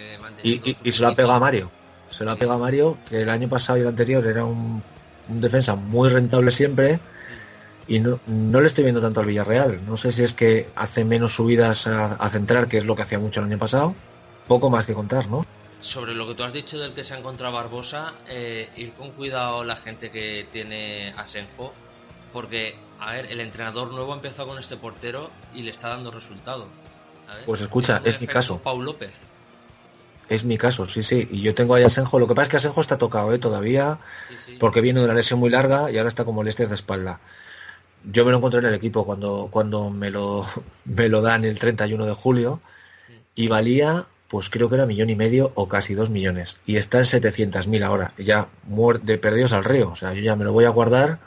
Y, y- se lo ha pegado a Mario. Se lo ha pegado a Mario, que el año pasado y el anterior era un, un defensa muy rentable siempre. Y no, no le estoy viendo tanto al Villarreal. No sé si es que hace menos subidas a, a centrar, que es lo que hacía mucho el año pasado. Poco más que contar, ¿no? Sobre lo que tú has dicho del que se ha encontrado Barbosa, eh, ir con cuidado la gente que tiene Asenjo, porque, a ver, el entrenador nuevo ha empezado con este portero y le está dando resultado. ¿sabes? Pues escucha, es mi caso. Paul López. Es mi caso, sí, sí. Y yo tengo ahí a Asenjo. Lo que pasa es que Asenjo está tocado, ¿eh? Todavía, Sí, sí. porque viene de una lesión muy larga y ahora está como Lester de espalda. Yo me lo encontré en el equipo cuando, cuando me, lo, me lo dan el 31 de julio y valía, pues creo que era millón y medio o casi dos millones. Y está en 700.000 ahora. Y ya de perdidos al río. O sea, yo ya me lo voy a guardar.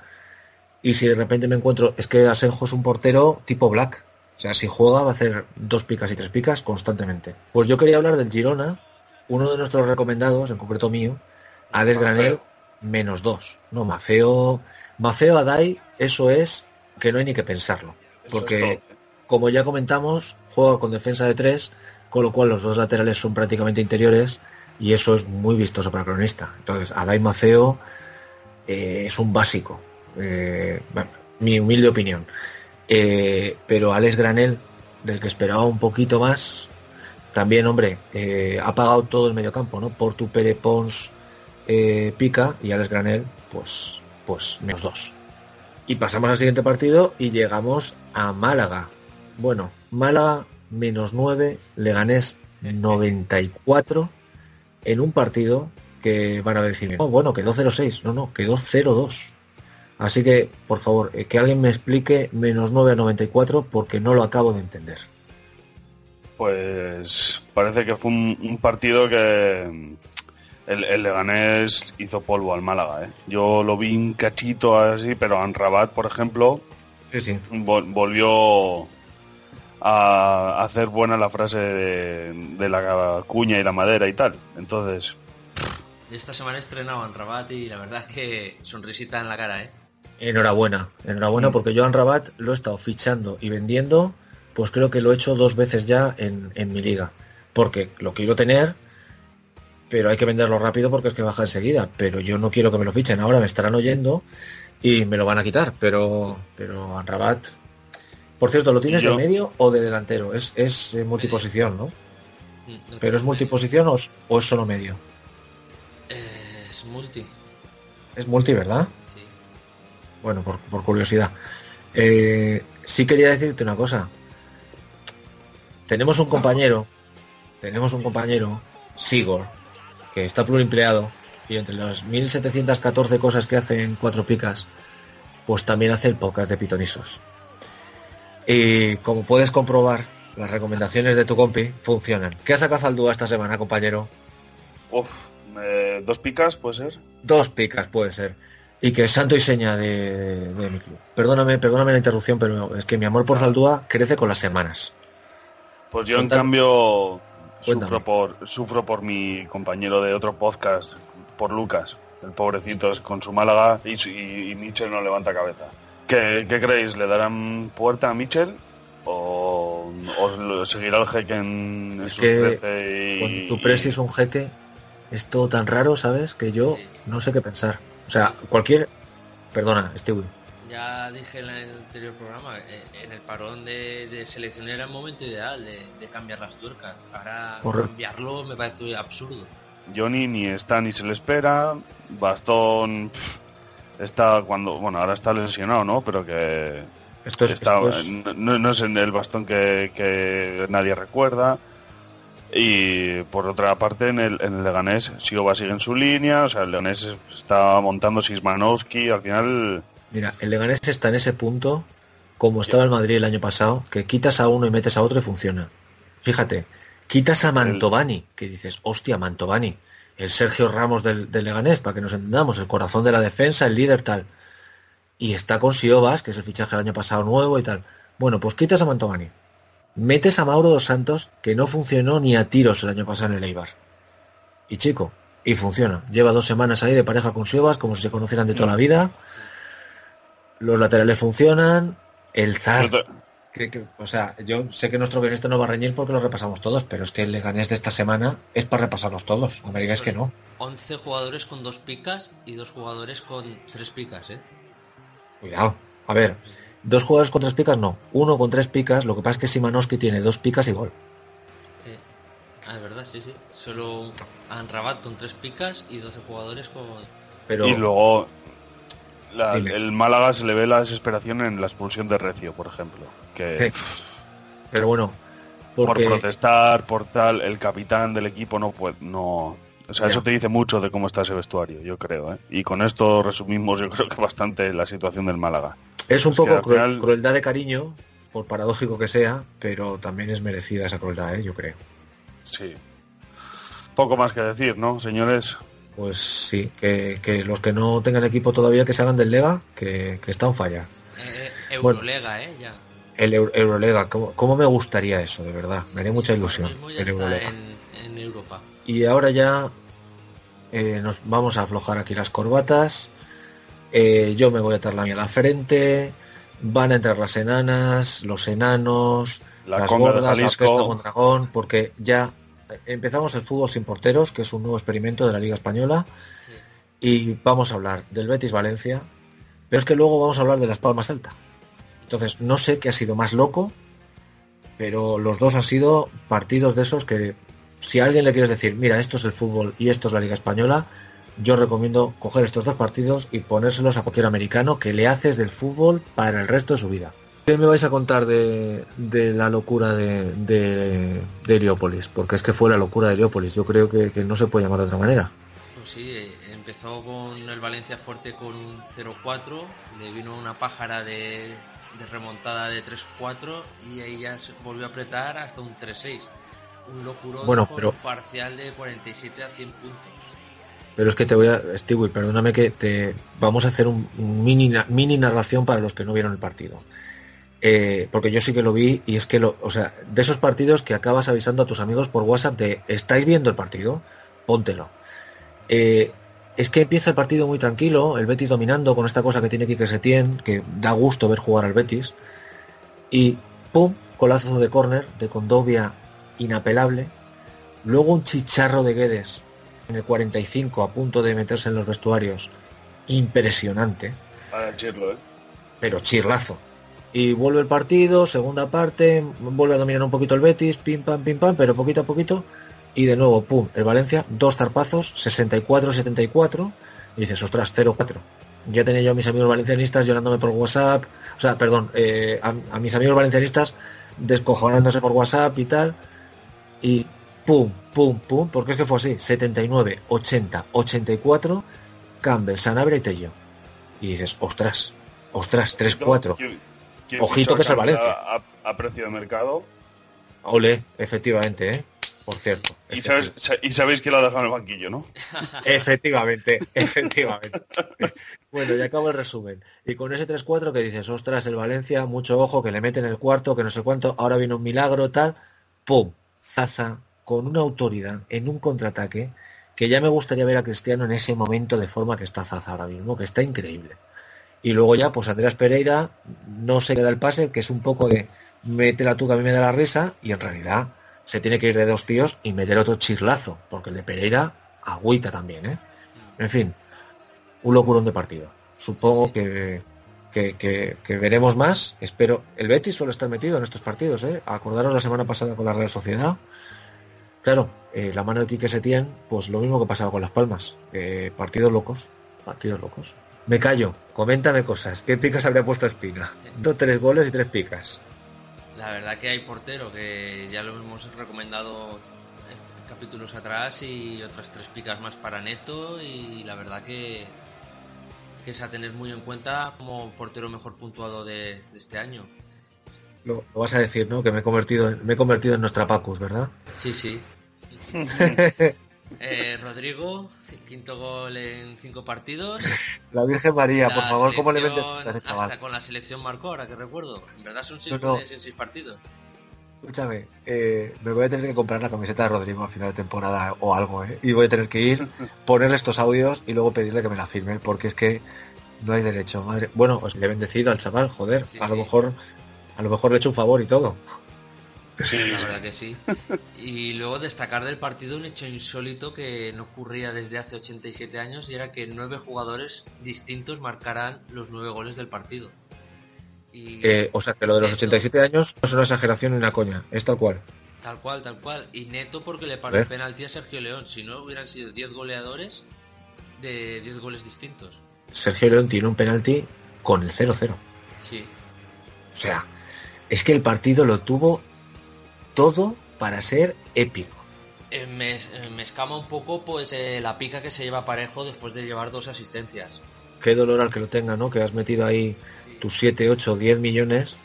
Y si de repente me encuentro, es que Asenjo es un portero tipo Black. O sea, si juega va a hacer dos picas y tres picas constantemente. Pues yo quería hablar del Girona, uno de nuestros recomendados, en concreto mío, Ades Granel, menos dos. No, Mafeo, Mafeo Adai, eso es que no hay ni que pensarlo. Eso Porque, como ya comentamos, juega con defensa de tres, con lo cual los dos laterales son prácticamente interiores y eso es muy vistoso para el cronista. Entonces, Adai Mafeo eh, es un básico, eh, bueno, mi humilde opinión. Eh, pero Alex Granel, del que esperaba un poquito más, también, hombre, eh, ha pagado todo el mediocampo, ¿no? Portu, Pere, Pons, eh, Pica y Alex Granel, pues, pues menos dos. Y pasamos al siguiente partido y llegamos a Málaga. Bueno, Málaga menos 9, Leganés 94 en un partido que van a decirme, oh, bueno, quedó 0-6. No, no, quedó 0-2. Así que, por favor, eh, que alguien me explique menos 9 a 94 porque no lo acabo de entender. Pues parece que fue un, un partido que mm, el, el Leganés hizo polvo al Málaga. ¿eh? Yo lo vi un cachito así, pero Anrabat, por ejemplo, Sí, sí. vol- volvió a hacer buena la frase de, de la cuña y la madera y tal. Entonces, Esta semana estrenaban Rabat y la verdad es que sonrisita en la cara, ¿eh? Enhorabuena, enhorabuena porque Joan Rabat lo he estado fichando y vendiendo, pues creo que lo he hecho dos veces ya en, en mi liga. Porque lo quiero tener, pero hay que venderlo rápido porque es que baja enseguida. Pero yo no quiero que me lo fichen ahora, me estarán oyendo y me lo van a quitar. Pero, pero Rabat, por cierto, ¿lo tienes Yo- de medio o de delantero? Es, es eh, multiposición, ¿no? Mm, no Pero es multiposición o es, o es solo medio. Es multi, Es multi, ¿verdad? sí. Bueno, por, por curiosidad. Eh, sí quería decirte una cosa. Tenemos un compañero, tenemos un compañero, Sigor, que está pluriempleado y entre las 1714 cosas que hace en Cuatro Picas, pues también hace el podcast de Pitonisos. Y como puedes comprobar, las recomendaciones de tu compi funcionan. ¿Qué ha sacado Zaldúa esta semana, compañero? Uf, eh, dos picas, puede ser. Dos picas puede ser. Y que es santo y seña de, de mi club. Perdóname, perdóname la interrupción, pero es que mi amor por Zaldúa crece con las semanas. Pues yo, en cambio, sufro por, sufro por mi compañero de otro podcast, por Lucas. El pobrecito es con su Málaga y, y, y Mitchell no levanta cabeza. ¿Qué, qué creéis? ¿Le darán puerta a Mitchell? ¿O, o lo- seguirá el jeque en, Es sus que 13 y, Cuando tu presi es un jeque, es todo tan raro, ¿sabes? Que yo no sé qué pensar. O sea, cualquier... Perdona, Stewie. Ya dije en el anterior programa, eh, en el parón de, de selección era el momento ideal de, de cambiar las tuercas. Ahora Correcto. cambiarlo me parece absurdo. Johnny ni está ni se le espera. Bastón pf, está cuando. Bueno, ahora está lesionado, ¿no? Pero que. Esto es- está, esto es- no, no es en el bastón que, que nadie recuerda. Y por otra parte, en el, en el Leganés, Siova sigue en su línea. O sea, el Leganés está montando Sismanowski. Al final. Mira, el Leganés está en ese punto como estaba el Madrid el año pasado, que quitas a uno y metes a otro y funciona. Fíjate, quitas a Mantovani, que dices, hostia, Mantovani, el Sergio Ramos del, del Leganés, para que nos entendamos, el corazón de la defensa, el líder tal. Y está con Siobas, que es el fichaje del año pasado nuevo y tal. Bueno, pues quitas a Mantovani. Metes a Mauro dos Santos, que no funcionó ni a tiros el año pasado en el Eibar. Y chico, y funciona. Lleva dos semanas ahí de pareja con Siobas, como si se conocieran de toda la vida. Los laterales funcionan. El Zar. que- que- o sea, yo sé que nuestro guionista no va a reñir porque lo repasamos todos, pero es que el Leganés de esta semana es para repasarlos todos. No me digáis que no. 11 jugadores con dos picas y dos jugadores con tres picas, ¿eh? Cuidado. A ver, dos jugadores con tres picas no. Uno con tres picas. Lo que pasa es que Simanowski tiene dos picas y gol. Eh, Ah, es verdad, sí, sí. Solo Anrabat con tres picas y 12 jugadores con... Pero Y luego. La- el Málaga se le ve la desesperación en la expulsión de Recio, por ejemplo. Que. Sí. pero bueno, por protestar, por tal, el capitán del equipo no puede, no, o sea, eso te dice mucho de cómo está ese vestuario, yo creo, ¿eh? Y con esto resumimos, yo creo que bastante la situación del Málaga. es un poco al cruel- final- crueldad de cariño, por paradójico que sea, pero también es merecida esa crueldad, ¿eh? yo creo. Sí. Poco más que decir, ¿no, señores? Pues sí, que, que los que no tengan equipo todavía que se hagan del Lega, que, que está en falla. Eh, eh, Bueno. Eurolega, ¿eh? Ya. El Euro- Eurolega, ¿cómo, cómo me gustaría eso, de verdad? Me haría mucha ilusión. El Eurolega. en, en Europa. Y ahora ya eh, nos vamos a aflojar aquí las corbatas. Eh, yo me voy a atar la mía a la frente. Van a entrar las enanas, los enanos, La las gordas, la Jalisco. orquesta Mondragón, porque ya empezamos el fútbol sin porteros, que es un nuevo experimento de la Liga Española. Y vamos a hablar del Betis Valencia, pero es que luego vamos a hablar de Las Palmas Celta. Entonces, no sé qué ha sido más loco, pero los dos han sido partidos de esos que si a alguien le quieres decir, mira, esto es el fútbol y esto es la Liga Española, yo recomiendo coger estos dos partidos y ponérselos a cualquier americano que le haces del fútbol para el resto de su vida. ¿Qué me vais a contar de, de la locura de, de, de Heliópolis? Porque es que fue la locura de Heliópolis. Yo creo que, que no se puede llamar de otra manera. Pues sí, empezó con el Valencia fuerte con un 0-4, le vino una pájara de, de remontada de 3-4 y ahí ya se volvió a apretar hasta un 3-6. Un locurón Bueno, con pero- un parcial de 47 a 100 puntos. Pero es que te voy a, Stewie, perdóname que te vamos a hacer un mini, mini narración para los que no vieron el partido. Eh, porque yo sí que lo vi y es que, lo, o sea, de esos partidos que acabas avisando a tus amigos por WhatsApp de ¿estáis viendo el partido? Póntelo. Eh, es que empieza el partido muy tranquilo, el Betis dominando con esta cosa que tiene Quique Setién, que da gusto ver jugar al Betis. Y pum, colazo de córner de Condovia inapelable. Luego un chicharro de Guedes en el 45 a punto de meterse en los vestuarios. Impresionante, A decirlo, ¿eh? pero chirlazo. Y vuelve el partido, segunda parte, vuelve a dominar un poquito el Betis, pim pam, pim pam, pero poquito a poquito. Y de nuevo, pum, el Valencia, dos zarpazos, 64-74. Y dices, ostras, 0-4. Ya tenía yo a mis amigos valencianistas llorándome por WhatsApp. O sea, perdón, eh, a, mis amigos valencianistas descojonándose por WhatsApp y tal. Y pum, pum, pum, porque es que fue así, 79, 80, 84, Campbell, Sanabria y Tello. Y dices, ostras, ostras, 3-4. ¿Quién- quién Ojito que es el Valencia. A, a precio de mercado. Ole, efectivamente, ¿eh? Por cierto. Y, sabes, sa- y sabéis que lo ha dejado en el banquillo, ¿no? Efectivamente, efectivamente. Bueno, y acabo el resumen. Y con ese 3-4 que dices, ostras, el Valencia, mucho ojo, que le meten el cuarto, que no sé cuánto, ahora viene un milagro, tal, ¡pum! Zaza, con una autoridad, en un contraataque, que ya me gustaría ver a Cristiano en ese momento de forma que está Zaza ahora mismo, que está increíble. Y luego ya, pues Andrés Pereira no se le da el pase, que es un poco de métela tú que a mí me da la risa, y en realidad se tiene que ir de dos tíos y meter otro chirlazo, porque el de Pereira agüita también, ¿eh? En fin, un locurón de partido. Supongo que, que, que- que veremos más. Espero. El Betis suele estar metido en estos partidos, ¿eh? Acordaros la semana pasada con la Real Sociedad. Claro, eh, la mano de Quique Setién, pues lo mismo que pasaba con Las Palmas. Eh, partidos locos. Partidos locos. Me callo. Coméntame cosas. ¿Qué picas habría puesto Espina? Dos, tres goles y tres picas. La verdad que hay portero, que ya lo hemos recomendado en capítulos atrás y otras tres picas más para Neto y la verdad que, que es a tener muy en cuenta como portero mejor puntuado de, de este año. Lo, lo vas a decir, ¿no? Que me he convertido en, me he convertido en nuestra Pacus, ¿verdad? Sí, sí. Eh, Rodrigo, quinto gol en cinco partidos. La Virgen María, por favor, ¿cómo le vendes chaval? Hasta con la selección marcó, ahora que recuerdo. En verdad son seis No, no. en seis partidos. Escúchame, eh, me voy a tener que comprar la camiseta de Rodrigo a final de temporada o algo, ¿eh? Y voy a tener que ir, ponerle estos audios y luego pedirle que me la firmen, porque es que no hay derecho, madre. Bueno, os le he bendecido al chaval, joder. Sí, a lo sí. mejor, a lo mejor le he hecho un favor y todo. Sí, La verdad que sí. Y luego destacar del partido un hecho insólito que no ocurría desde hace 87 años y era que nueve jugadores distintos marcaran los nueve goles del partido. Y Eh, o sea, que lo de los Neto- 87 años no es una exageración ni una coña, es tal cual. Tal cual, tal cual. Y neto porque le paró el penalti a Sergio León. Si no, hubieran sido 10 goleadores de 10 goles distintos. Sergio León tiene un penalti con el 0-0. Sí. O sea, es que el partido lo tuvo todo para ser épico. Eh, me, eh, me escama un poco pues eh, la pica que se lleva Parejo después de llevar dos asistencias. Qué dolor al que lo tenga, ¿no? Que has metido ahí tus 7, 8, 10 millones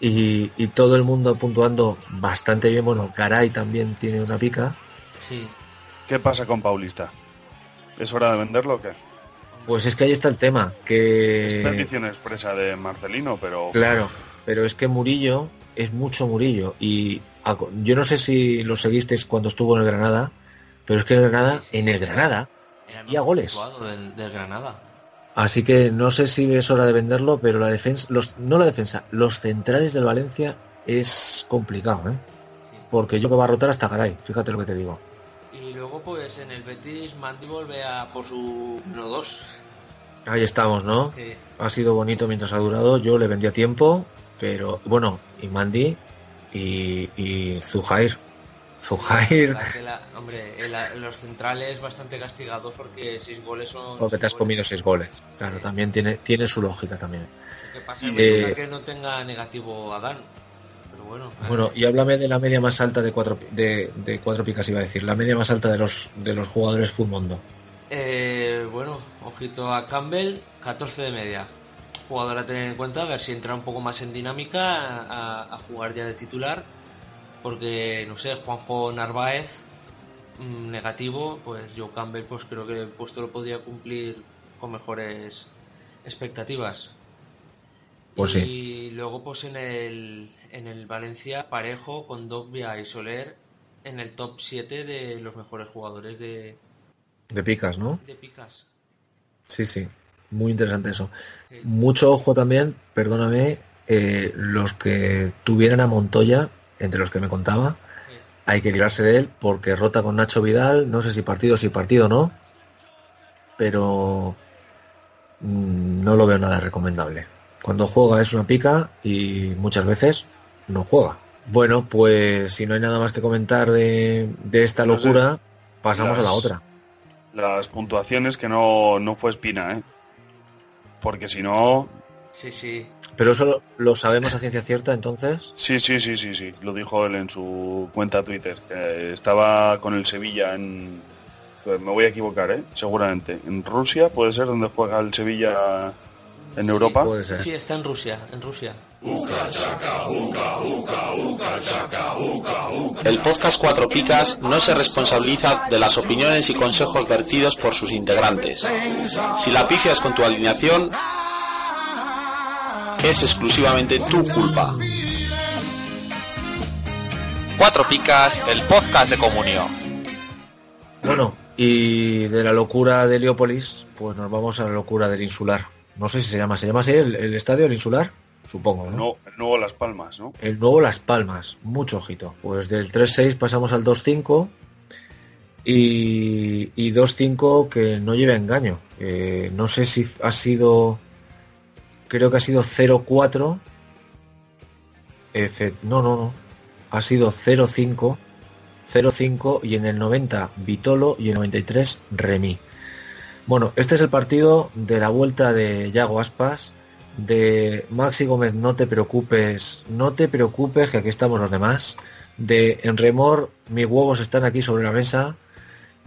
y, y todo el mundo puntuando bastante bien. Bueno, Garay también tiene una pica. Sí. ¿Qué pasa con Paulista? ¿Es hora de venderlo o qué? Pues es que ahí está el tema, Es que... petición expresa de Marcelino, pero... Claro, pero es que Murillo es mucho Murillo y yo no sé si lo seguisteis cuando estuvo en el Granada, pero es que en el Granada, Sí, sí. en el Granada, Era el Y a más goles. Del, del Granada. Así que no sé si es hora de venderlo, pero la defensa, los, no la defensa, los centrales del Valencia es complicado, ¿eh? Sí. Porque yo que va a rotar hasta Garay, fíjate lo que te digo. Y luego pues en el Betis Mandy vuelve a por su 1-2. Ahí estamos, ¿no? Ha sido bonito mientras ha durado, yo le vendí a tiempo, pero bueno, y Mandy y, y Zuhair. Zuhair, la que la- hombre, los centrales bastante castigados porque seis goles son. porque te has comido seis goles. Claro, también tiene, tiene su lógica también. ¿Qué pasa? Eh, que no tenga negativo Adán. Pero bueno. Bueno, y háblame de la media más alta de cuatro, de, de cuatro picas, iba a decir, la media más alta de los, de los jugadores Mundo. Eh, bueno, ojito a Campbell, 14 de media. Jugador a tener en cuenta, a ver si entra un poco más en dinámica a, a jugar ya de titular. Porque, no sé, Juanjo Narváez, mm, negativo, pues Joe Campbell, pues creo que el puesto lo podría cumplir con mejores expectativas. Pues y sí. luego, pues en el, en el Valencia, Parejo con Dogbia y Soler en el top 7 de los mejores jugadores de, De picas, ¿no? de picas. Sí, sí. Muy interesante eso. Sí. Mucho ojo también, perdóname, eh, los que tuvieran a Montoya, entre los que me contaba, Sí. hay que librarse de él porque rota con Nacho Vidal, no sé si partido sí, partido no, pero mm, no lo veo nada recomendable. Cuando juega es una pica y muchas veces no juega. Bueno, pues si no hay nada más que comentar de, de esta No sé. locura, pasamos a la otra. Las puntuaciones que no, no fue Espina, ¿eh? Porque si no, Sí, sí. Pero eso lo, lo sabemos a ciencia cierta, entonces. Sí, sí, sí, sí, sí. Lo dijo él en su cuenta Twitter. que estaba con el Sevilla en. pues Me voy a equivocar, ¿eh? Seguramente. En Rusia, puede ser donde juega el Sevilla en Europa. Puede ser. Sí, está en Rusia, en Rusia. El podcast Cuatro Picas no se responsabiliza de las opiniones y consejos vertidos por sus integrantes. Si la pifias con tu alineación, es exclusivamente tu culpa. Cuatro Picas, el podcast de comunión. Bueno, y de la locura de Heliópolis, pues nos vamos a la locura del insular. No sé si se llama, ¿se llama así el, el estadio, el insular? Supongo, ¿no? No, el nuevo Las Palmas, ¿no? El nuevo Las Palmas, mucho ojito. Pues del 3-6 pasamos al 2-5 y, y 2-5 que no lleva engaño. Eh, no sé si ha sido, creo que ha sido 0-4. Efe- No, no, no. Ha sido 0-5, 0-5 y en el 90 Vitolo y en el 93 Remy. Bueno, este es el partido de la vuelta de Yago Aspas, de Maxi Gómez, no te preocupes, no te preocupes, que aquí estamos los demás, de En Remor, mis huevos están aquí sobre la mesa,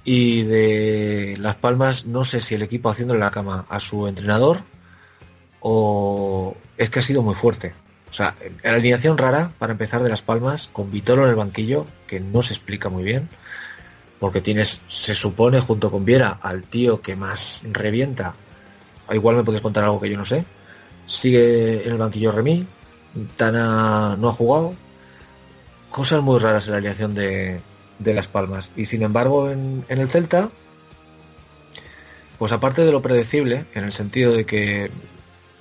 y de Las Palmas, no sé si el equipo haciéndole la cama a su entrenador, o es que ha sido muy fuerte. O sea, la alineación rara, para empezar, de Las Palmas, con Vitolo en el banquillo, que no se explica muy bien, porque tienes, se supone, junto con Viera, al tío que más revienta. Igual me puedes contar algo que yo no sé. Sigue en el banquillo Remy, Tana no ha jugado. Cosas muy raras en la alineación de, de Las Palmas. Y sin embargo, en, en el Celta, pues aparte de lo predecible, en el sentido de que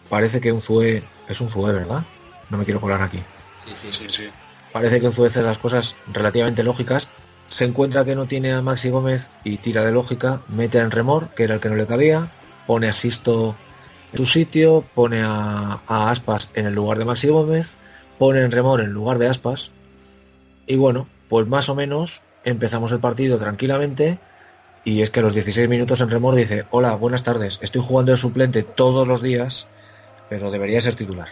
parece que un Zue es un Zue, ¿verdad? No me quiero colar aquí. Sí, sí. Sí, sí. Parece que en Zue hace las cosas relativamente lógicas. Se encuentra que no tiene a Maxi Gómez y tira de lógica, mete a Enremor, que era el que no le cabía, pone a Sisto en su sitio, pone a, Aspas en el lugar de Maxi Gómez, pone a Enremor en lugar de Aspas. Y bueno, pues más o menos empezamos el partido tranquilamente. Y es que a los 16 minutos Enremor dice, hola, buenas tardes, estoy jugando de suplente todos los días, pero debería ser titular.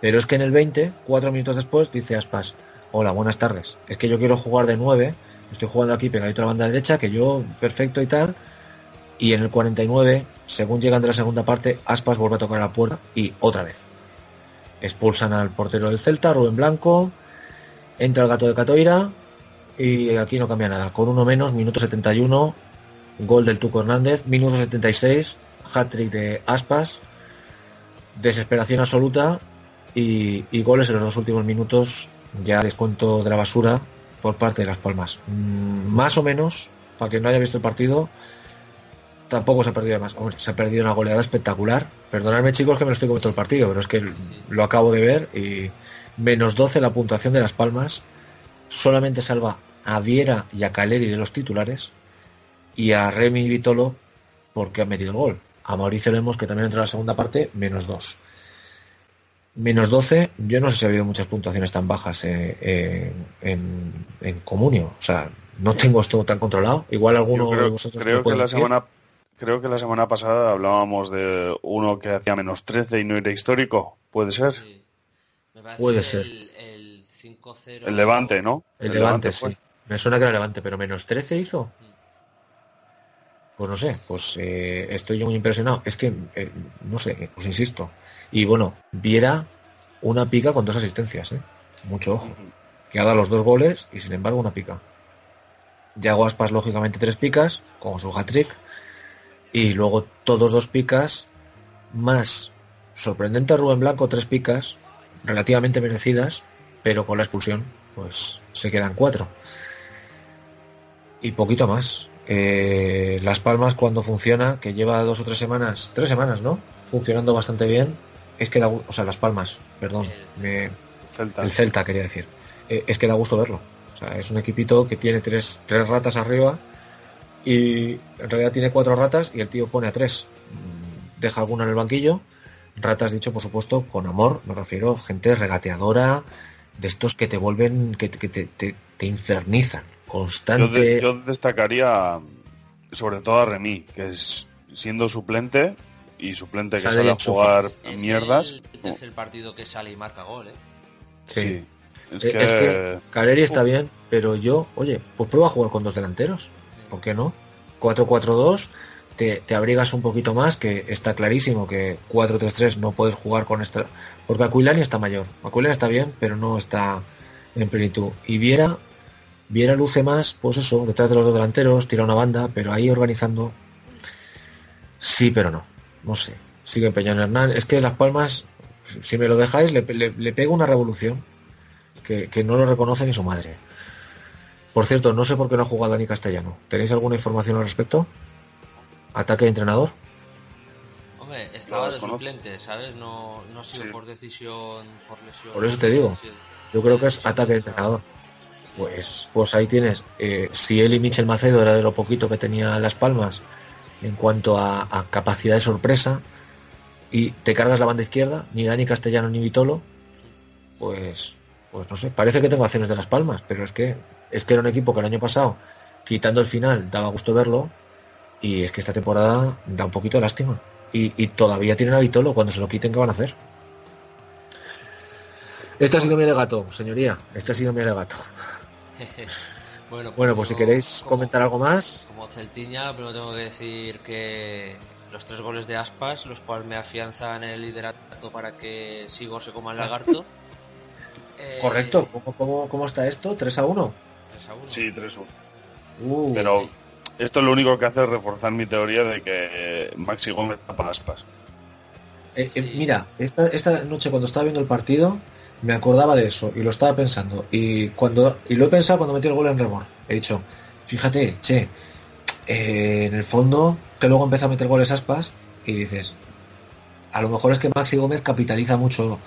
Pero es que en el 20, cuatro minutos después, dice Aspas, hola, buenas tardes. Es que yo quiero jugar de 9, estoy jugando aquí pegadito a la banda derecha, que yo perfecto y tal. Y en el 49, según llegan de la segunda parte, Aspas vuelve a tocar la puerta y otra vez. Expulsan al portero del Celta, Rubén Blanco, entra el gato de Catoira y aquí no cambia nada. Con uno menos, minuto 71, gol del Tuco Hernández, minuto 76, hat-trick de Aspas, desesperación absoluta y, y goles en los dos últimos minutos, ya descuento de la basura por parte de Las Palmas. Mm, más o menos, para quien no haya visto el partido, tampoco se ha perdido más. Hombre, se ha perdido una goleada espectacular. Perdonadme chicos que me lo estoy comiendo el partido, pero es que lo acabo de ver y menos 12 la puntuación de Las Palmas. Solamente salva a Viera y a Caleri de los titulares y a Remy Vitolo porque han metido el gol. A Mauricio Lemos, que también entra en la segunda parte, menos 2. Menos 12, yo no sé si ha habido muchas puntuaciones tan bajas eh, eh, en, en Comunio. O sea, no tengo esto tan controlado. Igual alguno Yo de creo, vosotros creo que la decir. semana creo que la semana pasada hablábamos de uno que hacía menos 13 y no era histórico. ¿Puede ser? Sí. Me parece Puede ser. El, el 5-0. El Levante, ¿no? El Levante, fue. sí. Me suena que era Levante, pero menos 13 hizo. Pues no sé, pues eh, estoy yo muy impresionado. Es que, eh, no sé, os insisto. Y bueno, viera una pica con dos asistencias, ¿eh? Mucho ojo. Que ha dado los dos goles y sin embargo una pica. Yago Aspas, lógicamente, tres picas, con su hat-trick. Y luego todos dos picas, más sorprendente Rubén Blanco, tres picas, relativamente merecidas, pero con la expulsión, pues se quedan cuatro. Y poquito más. Eh, Las Palmas cuando funciona, que lleva dos o tres semanas, tres semanas, ¿no? Funcionando bastante bien, es que da, o sea, Las Palmas, perdón, me- Celta. el Celta quería decir, Eh, es que da gusto verlo. O sea, es un equipito que tiene tres, tres ratas arriba y en realidad tiene cuatro ratas y el tío pone a tres. Mm, Deja alguna en el banquillo. Ratas, dicho por supuesto, con amor, me refiero, gente regateadora, de estos que te vuelven, que, que te, te, te infernizan. Yo, Constante. de- yo destacaría sobre todo a Remy, que es siendo suplente y suplente que Sale sale a jugar Es mierdas. el tercer partido que sale y marca gol, ¿eh? Sí. Es Eh, que, Es que Caleri está bien, pero yo, oye, pues prueba a jugar con dos delanteros. ¿Por qué no? 4-4-2, te, te abrigas un poquito más, que está clarísimo que 4-3-3 no puedes jugar con esta. Porque Aquilani está mayor. Aquilani está bien, pero no está en plenitud. Y Viera, Viera luce más, pues eso, detrás de los dos delanteros, tira una banda, pero ahí organizando. Sí, pero no. No sé. Sigue empeñado en Hernán. Es que Las Palmas, si me lo dejáis, le, le, le pego una revolución que, que no lo reconoce ni su madre. Por cierto, no sé por qué no ha jugado Dani Castellano. ¿Tenéis alguna información al respecto? ¿Ataque de entrenador? Hombre, estaba de suplente, ¿sabes? No, no ha sido Sí. por decisión, por lesión. Por eso te digo. Yo creo que es ataque de entrenador. Pues, pues ahí tienes. Eh, si él y Michel Macedo era de lo poquito que tenía Las Palmas en cuanto a, capacidad de sorpresa y te cargas la banda izquierda, ni Dani Castellano ni Vitolo, pues, pues no sé, parece que tengo acciones de Las Palmas, pero es que, es que era un equipo que el año pasado, quitando el final, daba gusto verlo y es que esta temporada da un poquito de lástima. Y, y todavía tienen a Vitolo, cuando se lo quiten, ¿qué van a hacer? Este ha sido mi alegato, señoría. Este ha sido mi alegato. bueno, Bueno, pues si queréis como- comentar algo más, Como Celtiña, pero tengo que decir que los tres goles de Aspas, los cuales me afianzan el liderato para que Sigor se coma el lagarto. Eh, correcto. ¿Cómo, cómo, cómo está esto? ¿3 a 1? 3 a 1. sí, 3-1. Uh, Pero esto lo único que hace es reforzar mi teoría de que Maxi Gómez tapa aspas. eh, eh, mira, esta, esta noche cuando estaba viendo el partido, me acordaba de eso y lo estaba pensando. Y cuando y lo he pensado cuando metí el gol en Remor. He dicho, fíjate, che, eh, en el fondo, que luego empieza a meter goles aspas y dices, a lo mejor es que Maxi Gómez capitaliza mucho.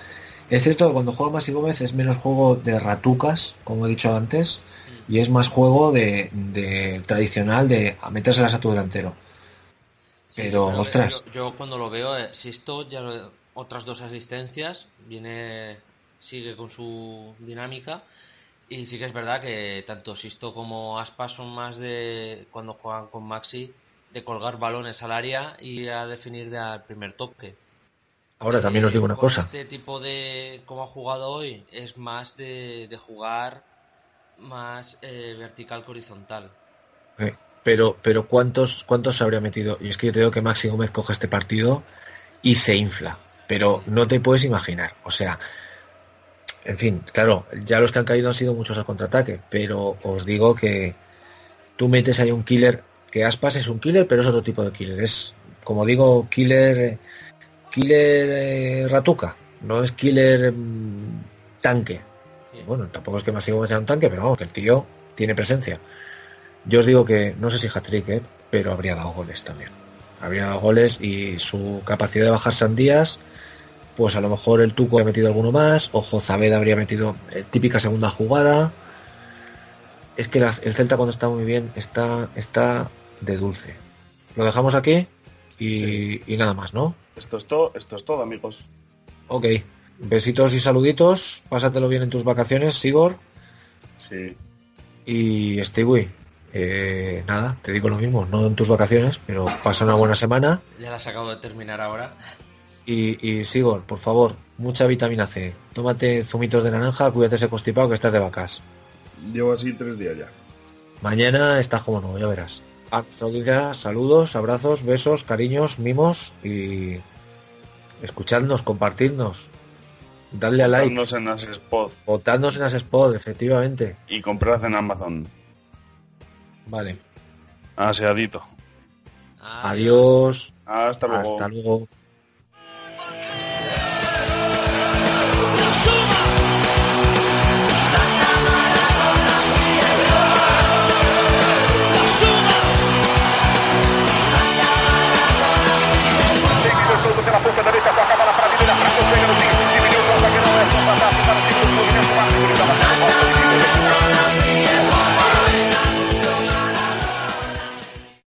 Es cierto que cuando juega Maxi Gómez es menos juego de ratucas, como he dicho antes, y es más juego de, de tradicional de a metérselas a tu delantero. Sí, Pero, ostras. Yo, yo cuando lo veo, eh, Sisto ya lo- otras dos asistencias, viene, sigue con su dinámica. Y sí que es verdad que tanto Sisto como Aspas son más de, cuando juegan con Maxi, de colgar balones al área y a definir de al primer toque. Ahora también os digo una cosa. Este tipo de, como ha jugado hoy, es más de, de jugar más eh, vertical que horizontal. Eh, pero, pero ¿cuántos, ¿cuántos se habría metido? Y es que yo te digo que Maxi Gómez coge este partido y se infla. Pero no te puedes imaginar. O sea, en fin, claro, ya los que han caído han sido muchos al contraataque. Pero os digo que tú metes ahí un killer, que Aspas es un killer, pero es otro tipo de killer. Es, como digo, killer, killer eh, ratuca. No es killer mm, tanque. Bueno, tampoco es que Gómez sea un tanque, pero vamos, que el tío tiene presencia. Yo os digo que no sé si hat-trick, ¿eh? pero habría dado goles también. Habría dado goles y su capacidad de bajar sandías, pues a lo mejor el Tuco habría metido alguno más, o Jozabed habría metido eh, típica segunda jugada. Es que la- el Celta cuando está muy bien está, está de dulce. Lo dejamos aquí y, y nada más, ¿no? Esto es todo, esto es todo, amigos. Ok. Besitos y saluditos. Pásatelo bien en tus vacaciones, Sigor. Sí. Y Stewie, eh, nada, te digo lo mismo, no en tus vacaciones, pero pasa una buena semana. Ya las acabo de terminar ahora. Y, y Sigor, por favor, mucha vitamina C. Tómate zumitos de naranja, cuídate ese constipado que estás de vacas. Llevo así tres días ya. Mañana estás como nuevo, ya verás. A nuestra audiencia, saludos, abrazos, besos, cariños, mimos y escuchadnos, compartidnos, dadle a like, Darnos en Asespod votadnos en Asespod, efectivamente. y comprad en Amazon. Vale, Aseadito. adiós, Hasta luego. hasta luego.